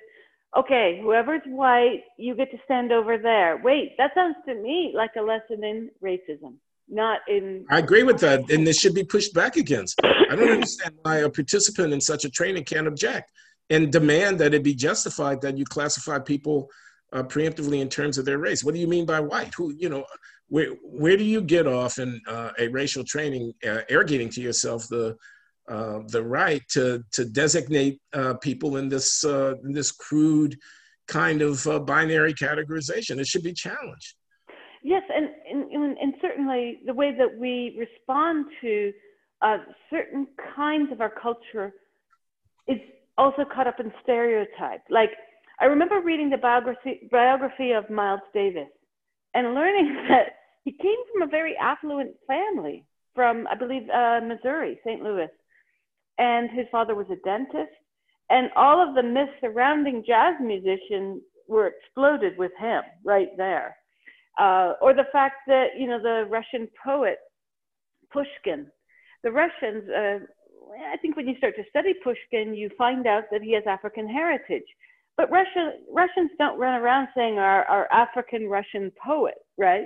okay, whoever's white, you get to stand over there. Wait, that sounds to me like a lesson in racism, not in. I agree with that, and this should be pushed back against. I don't understand why a participant in such a training can't object and demand that it be justified that you classify people uh, preemptively in terms of their race. What do you mean by white? Who, you know, where where do you get off in uh, a racial training, uh, arrogating to yourself the uh, the right to to designate uh, people in this uh, in this crude kind of uh, binary categorization. It should be challenged. Yes, and, and, and certainly the way that we respond to uh, certain kinds of our culture is also caught up in stereotype. Like I remember reading the biography biography of Miles Davis and learning that he came from a very affluent family from I believe Missouri, St. Louis and his father was a dentist. And all of the myths surrounding jazz musicians were exploded with him right there. Uh, or the fact that, you know, the Russian poet Pushkin, the Russians, uh, I think when you start to study Pushkin, you find out that he has African heritage. But Russia, Russians don't run around saying our, our African Russian poet, right?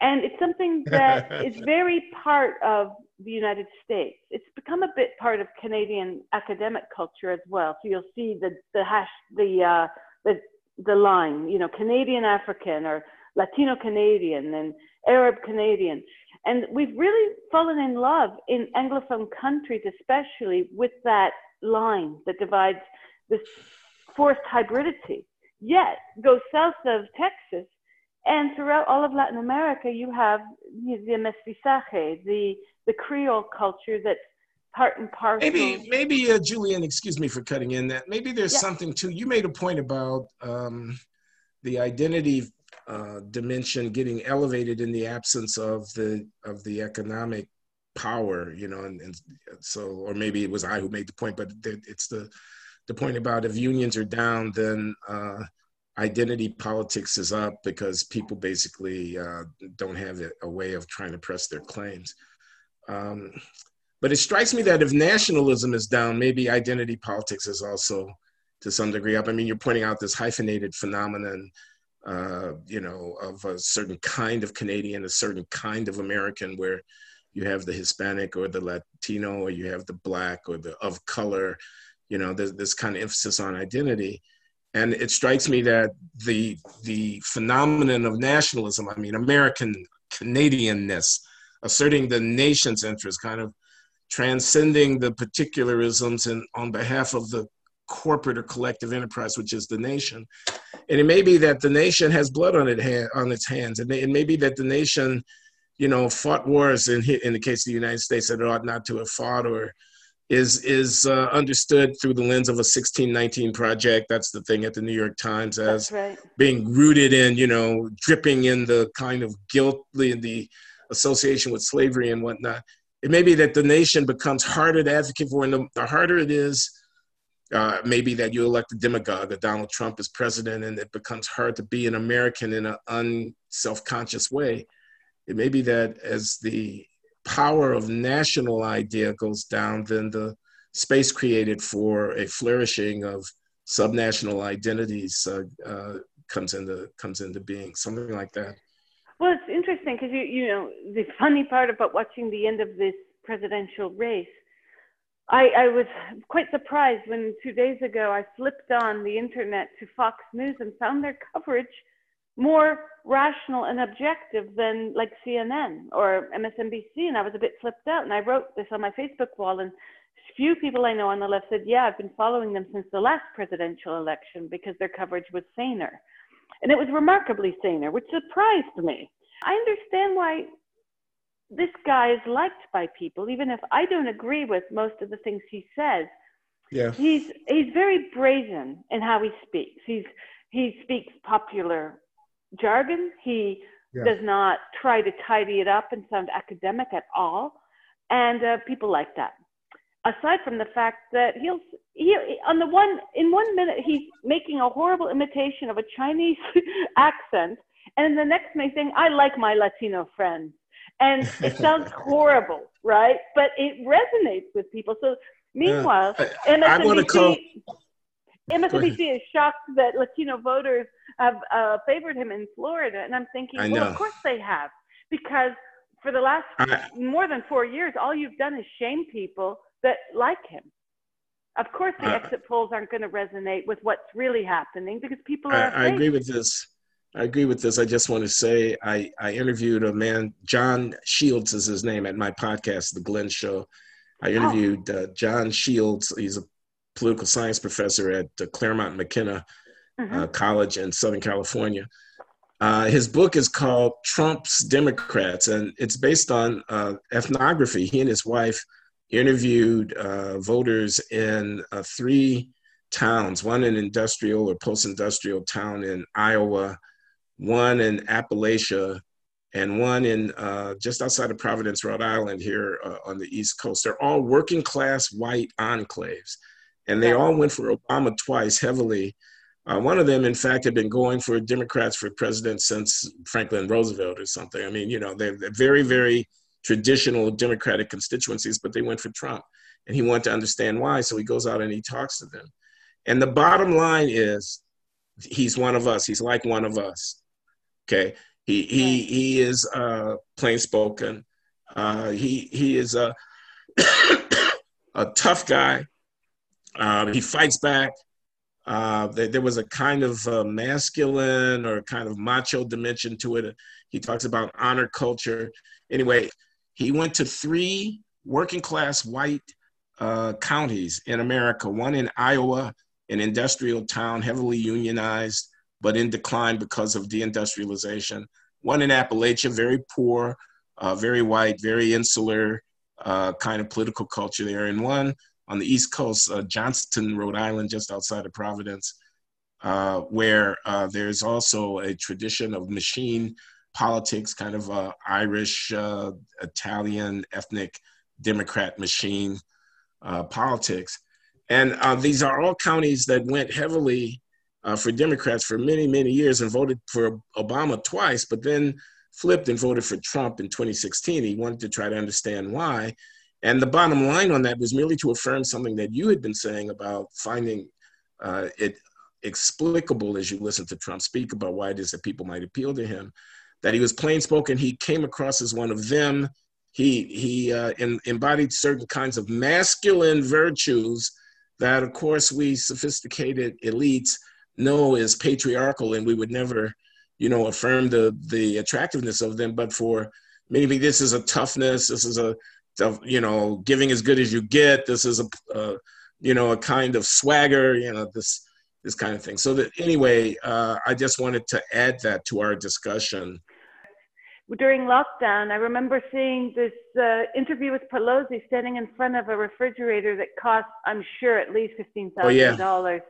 And it's something that is very part of the United States. It's become a bit part of Canadian academic culture as well. So you'll see the the hash the uh, the the line, you know, Canadian African or Latino Canadian and Arab Canadian. And we've really fallen in love in Anglophone countries, especially with that line that divides this forced hybridity. Yet, go south of Texas, and throughout all of Latin America, you have the mestizaje, the, the Creole culture that's part and parcel. Maybe, maybe uh, Julian, excuse me for cutting in that. Maybe there's yeah. something too. You made a point about um, the identity uh, dimension getting elevated in the absence of the of the economic power, you know, and, and so, or maybe it was I who made the point, but it's the the point about if unions are down, then uh, identity politics is up because people basically uh, don't have a, way of trying to press their claims. Um, but it strikes me that if nationalism is down, maybe identity politics is also to some degree up. I mean, you're pointing out this hyphenated phenomenon, uh, you know, of a certain kind of Canadian, a certain kind of American, where you have the Hispanic or the Latino, or you have the Black or the of color. You know, this kind of emphasis on identity and it strikes me that the the phenomenon of nationalism, I mean, American Canadianness, asserting the nation's interest, kind of transcending the particularisms and on behalf of the corporate or collective enterprise, which is the nation. And it may be that the nation has blood on it on its hands. May, it may be that the nation, you know, fought wars in in the case of the United States that it ought not to have fought, or is is uh, understood through the lens of a 1619 project. That's the thing at the New York Times as right. being rooted in, you know, dripping in the kind of guilt, the, the association with slavery and whatnot. It may be that the nation becomes harder to advocate for, and the, the harder it is, uh, maybe that you elect a demagogue, a Donald Trump as president, and it becomes hard to be an American in an unself-conscious way. It may be that as the power of national idea goes down, then the space created for a flourishing of subnational identities uh, uh, comes into comes into being. Something like that. Well, it's interesting because you you know the funny part about watching the end of this presidential race. I, I was quite surprised when two days ago I flipped on the internet to Fox News and found their coverage more rational and objective than like CNN or MSNBC. And I was a bit flipped out. And I wrote this on my Facebook wall. And few people I know on the left said, Yeah, I've been following them since the last presidential election because their coverage was saner. And it was remarkably saner, which surprised me. I understand why this guy is liked by people, even if I don't agree with most of the things he says. Yeah. He's he's very brazen in how he speaks. He's he speaks popular jargon. He yeah. does not try to tidy it up and sound academic at all. And uh, people like that. Aside from the fact that he'll he on the one in one minute he's making a horrible imitation of a Chinese accent, and in the next thing, I like my Latino friends, and it sounds horrible, right? But it resonates with people. So meanwhile, uh, MSNBC, call... MSNBC is shocked that Latino voters have uh, favored him in Florida, and I'm thinking, well, of course they have, because for the last I... more than four years, all you've done is shame people that like him. Of course, the uh, exit polls aren't going to resonate with what's really happening because people are. I, I agree with this. I agree with this. I just want to say I, I interviewed a man, Jon Shields is his name, at my podcast, The Glenn Show. I oh. interviewed uh, Jon Shields. He's a political science professor at Claremont McKenna mm-hmm. uh, College in Southern California. Uh, his book is called Trump's Democrats, and it's based on uh, ethnography. He and his wife interviewed uh, voters in three towns one in industrial or post industrial town in Iowa, one in Appalachia, and one in uh, just outside of Providence, Rhode Island, here uh, on the East Coast. They're all working class white enclaves, and they all went for Obama twice heavily. Uh, one of them, in fact, had been going for Democrats for president since Franklin Roosevelt or something. I mean, you know, they're, they're very, very traditional Democratic constituencies, but they went for Trump. And he wanted to understand why. So he goes out and he talks to them. And the bottom line is he's one of us. He's like one of us. Okay. He, he, he is uh, plain spoken. Uh, he, he is a, a tough guy. Uh, he fights back. Uh, there, was a kind of uh, masculine or kind of macho dimension to it. He talks about honor culture. Anyway, he went to three working class white uh, counties in America, one in Iowa, an industrial town, heavily unionized, but in decline because of deindustrialization. One in Appalachia, very poor, uh, very white, very insular uh, kind of political culture there. And one on the East Coast, uh, Johnston, Rhode Island, just outside of Providence, uh, where uh, there's also a tradition of machine politics, kind of uh, Irish, uh, Italian, ethnic Democrat machine uh, politics. And these are all counties that went heavily for Democrats for many, many years and voted for Obama twice, but then flipped and voted for Trump in 2016. He wanted to try to understand why. And the bottom line on that was merely to affirm something that you had been saying about finding uh, it explicable as you listen to Trump speak about why it is that people might appeal to him that he was plain spoken. He came across as one of them. He he uh, in, embodied certain kinds of masculine virtues that, of course, we sophisticated elites know is patriarchal, and we would never, you know, affirm the the attractiveness of them. But for maybe this is a toughness. This is a you know giving as good as you get. This is a, a you know a kind of swagger. You know this this kind of thing. So that anyway, uh, I just wanted to add that to our discussion. During lockdown, I remember seeing this uh, interview with Pelosi standing in front of a refrigerator that cost, I'm sure, at least fifteen thousand oh, yeah. dollars,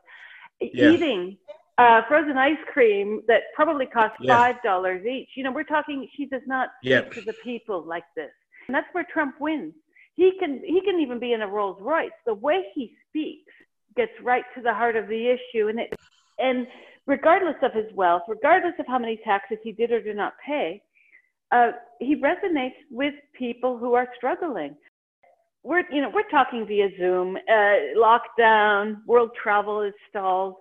yeah. eating uh, frozen ice cream that probably cost five dollars each. You know, we're talking. She does not speak to the people like this, and that's where Trump wins. He can he can even be in a Rolls Royce. The way he speaks gets right to the heart of the issue. And it, and regardless of his wealth, regardless of how many taxes he did or did not pay, uh, he resonates with people who are struggling. We're, you know, we're talking via Zoom, uh, lockdown, world travel is stalled.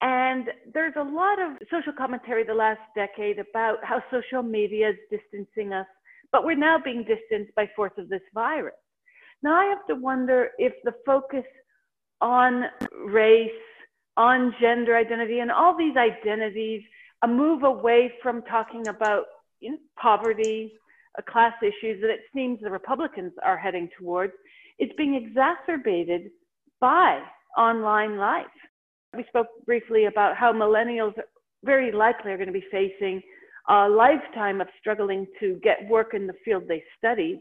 And there's a lot of social commentary the last decade about how social media is distancing us, but we're now being distanced by force of this virus. Now I have to wonder if the focus on race, on gender identity, and all these identities, a move away from talking about you know, poverty, uh, class issues that it seems the Republicans are heading towards, is being exacerbated by online life. We spoke briefly about how millennials very likely are going to be facing a lifetime of struggling to get work in the field they studied.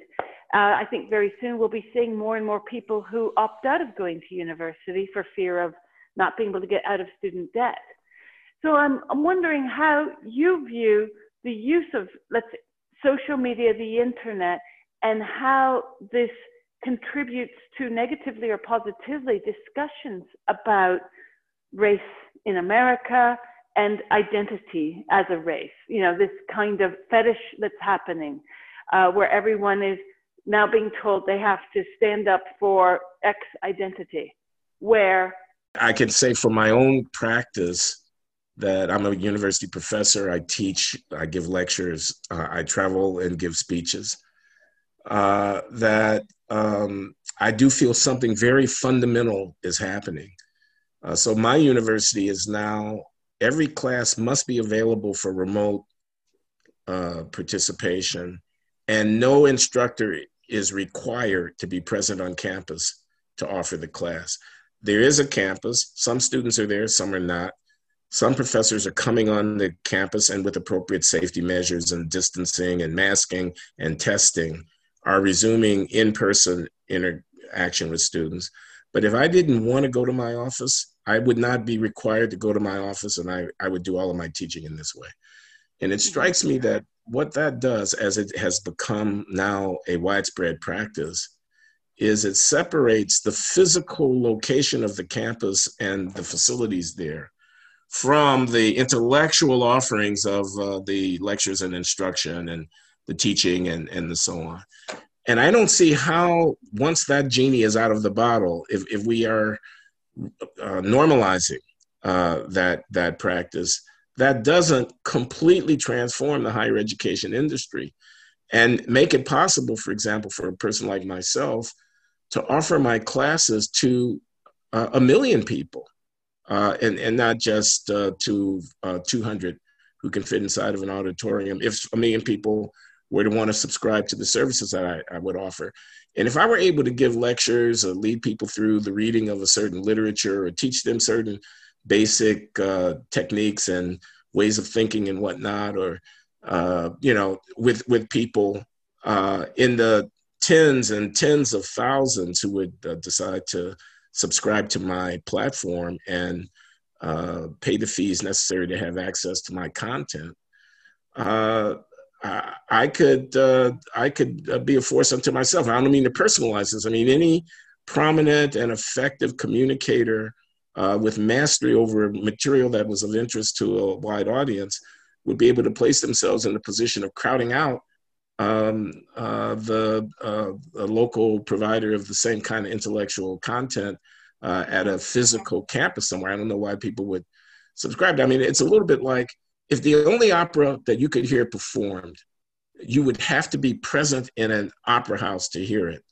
Uh, I think very soon we'll be seeing more and more people who opt out of going to university for fear of not being able to get out of student debt. So I'm, I'm wondering how you view the use of, let's say, social media, the internet, and how this contributes to negatively or positively discussions about race in America and identity as a race. You know, this kind of fetish that's happening uh, where everyone is now being told they have to stand up for X identity, where I can say for my own practice that I'm a university professor. I teach, I give lectures, uh, I travel and give speeches. Uh, that um, I do feel something very fundamental is happening. Uh, so my university is now every class must be available for remote uh, participation, and no instructor is required to be present on campus to offer the class. There is a campus. Some students are there, some are not. Some professors are coming on the campus and with appropriate safety measures and distancing and masking and testing are resuming in-person interaction with students. But if I didn't want to go to my office, I would not be required to go to my office and I, I would do all of my teaching in this way. And it strikes me that what that does, as it has become now a widespread practice, is it separates the physical location of the campus and the facilities there from the intellectual offerings of uh, the lectures and instruction and the teaching and, and the so on. And I don't see how, once that genie is out of the bottle, if, if we are uh, normalizing uh, that, that practice, that doesn't completely transform the higher education industry and make it possible, for example, for a person like myself to offer my classes to uh, a million people uh, and, and not just uh, to uh, 200 who can fit inside of an auditorium. If a million people were to want to subscribe to the services that I, I would offer. And if I were able to give lectures or lead people through the reading of a certain literature or teach them certain basic uh, techniques and ways of thinking and whatnot, or uh, you know, with with people uh, in the tens and tens of thousands who would uh, decide to subscribe to my platform and uh, pay the fees necessary to have access to my content. Uh, I could I could be a force unto myself. I don't mean to personalize this. I mean any prominent and effective communicator uh, with mastery over material that was of interest to a wide audience would be able to place themselves in the position of crowding out um, uh, the uh, local provider of the same kind of intellectual content uh, at a physical campus somewhere. I don't know why people would subscribe. I mean, it's a little bit like if the only opera that you could hear performed, you would have to be present in an opera house to hear it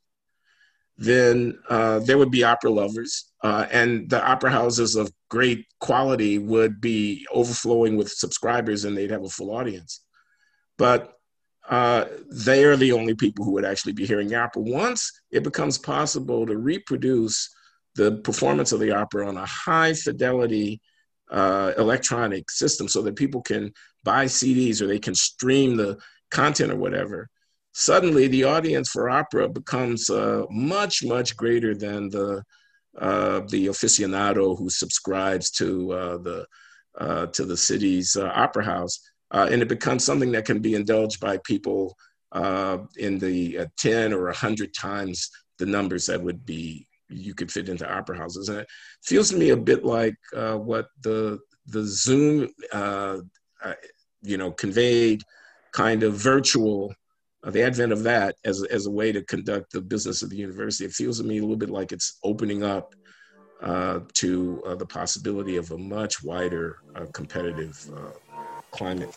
then uh, there would be opera lovers, uh, and the opera houses of great quality would be overflowing with subscribers, and they'd have a full audience. But uh, they are the only people who would actually be hearing the opera. Once it becomes possible to reproduce the performance of the opera on a high fidelity uh, electronic system so that people can buy CDs or they can stream the content or whatever, suddenly the audience for opera becomes uh, much, much greater than the uh, the aficionado who subscribes to uh, the uh, to the city's uh, opera house, uh, and it becomes something that can be indulged by people in the ten or a hundred times the numbers that would be you could fit into opera houses, and it feels to me a bit like what the the Zoom you know conveyed kind of virtual uh, the advent of that as, as a way to conduct the business of the university, it feels to me a little bit like it's opening up uh, to uh, the possibility of a much wider uh, competitive uh, climate.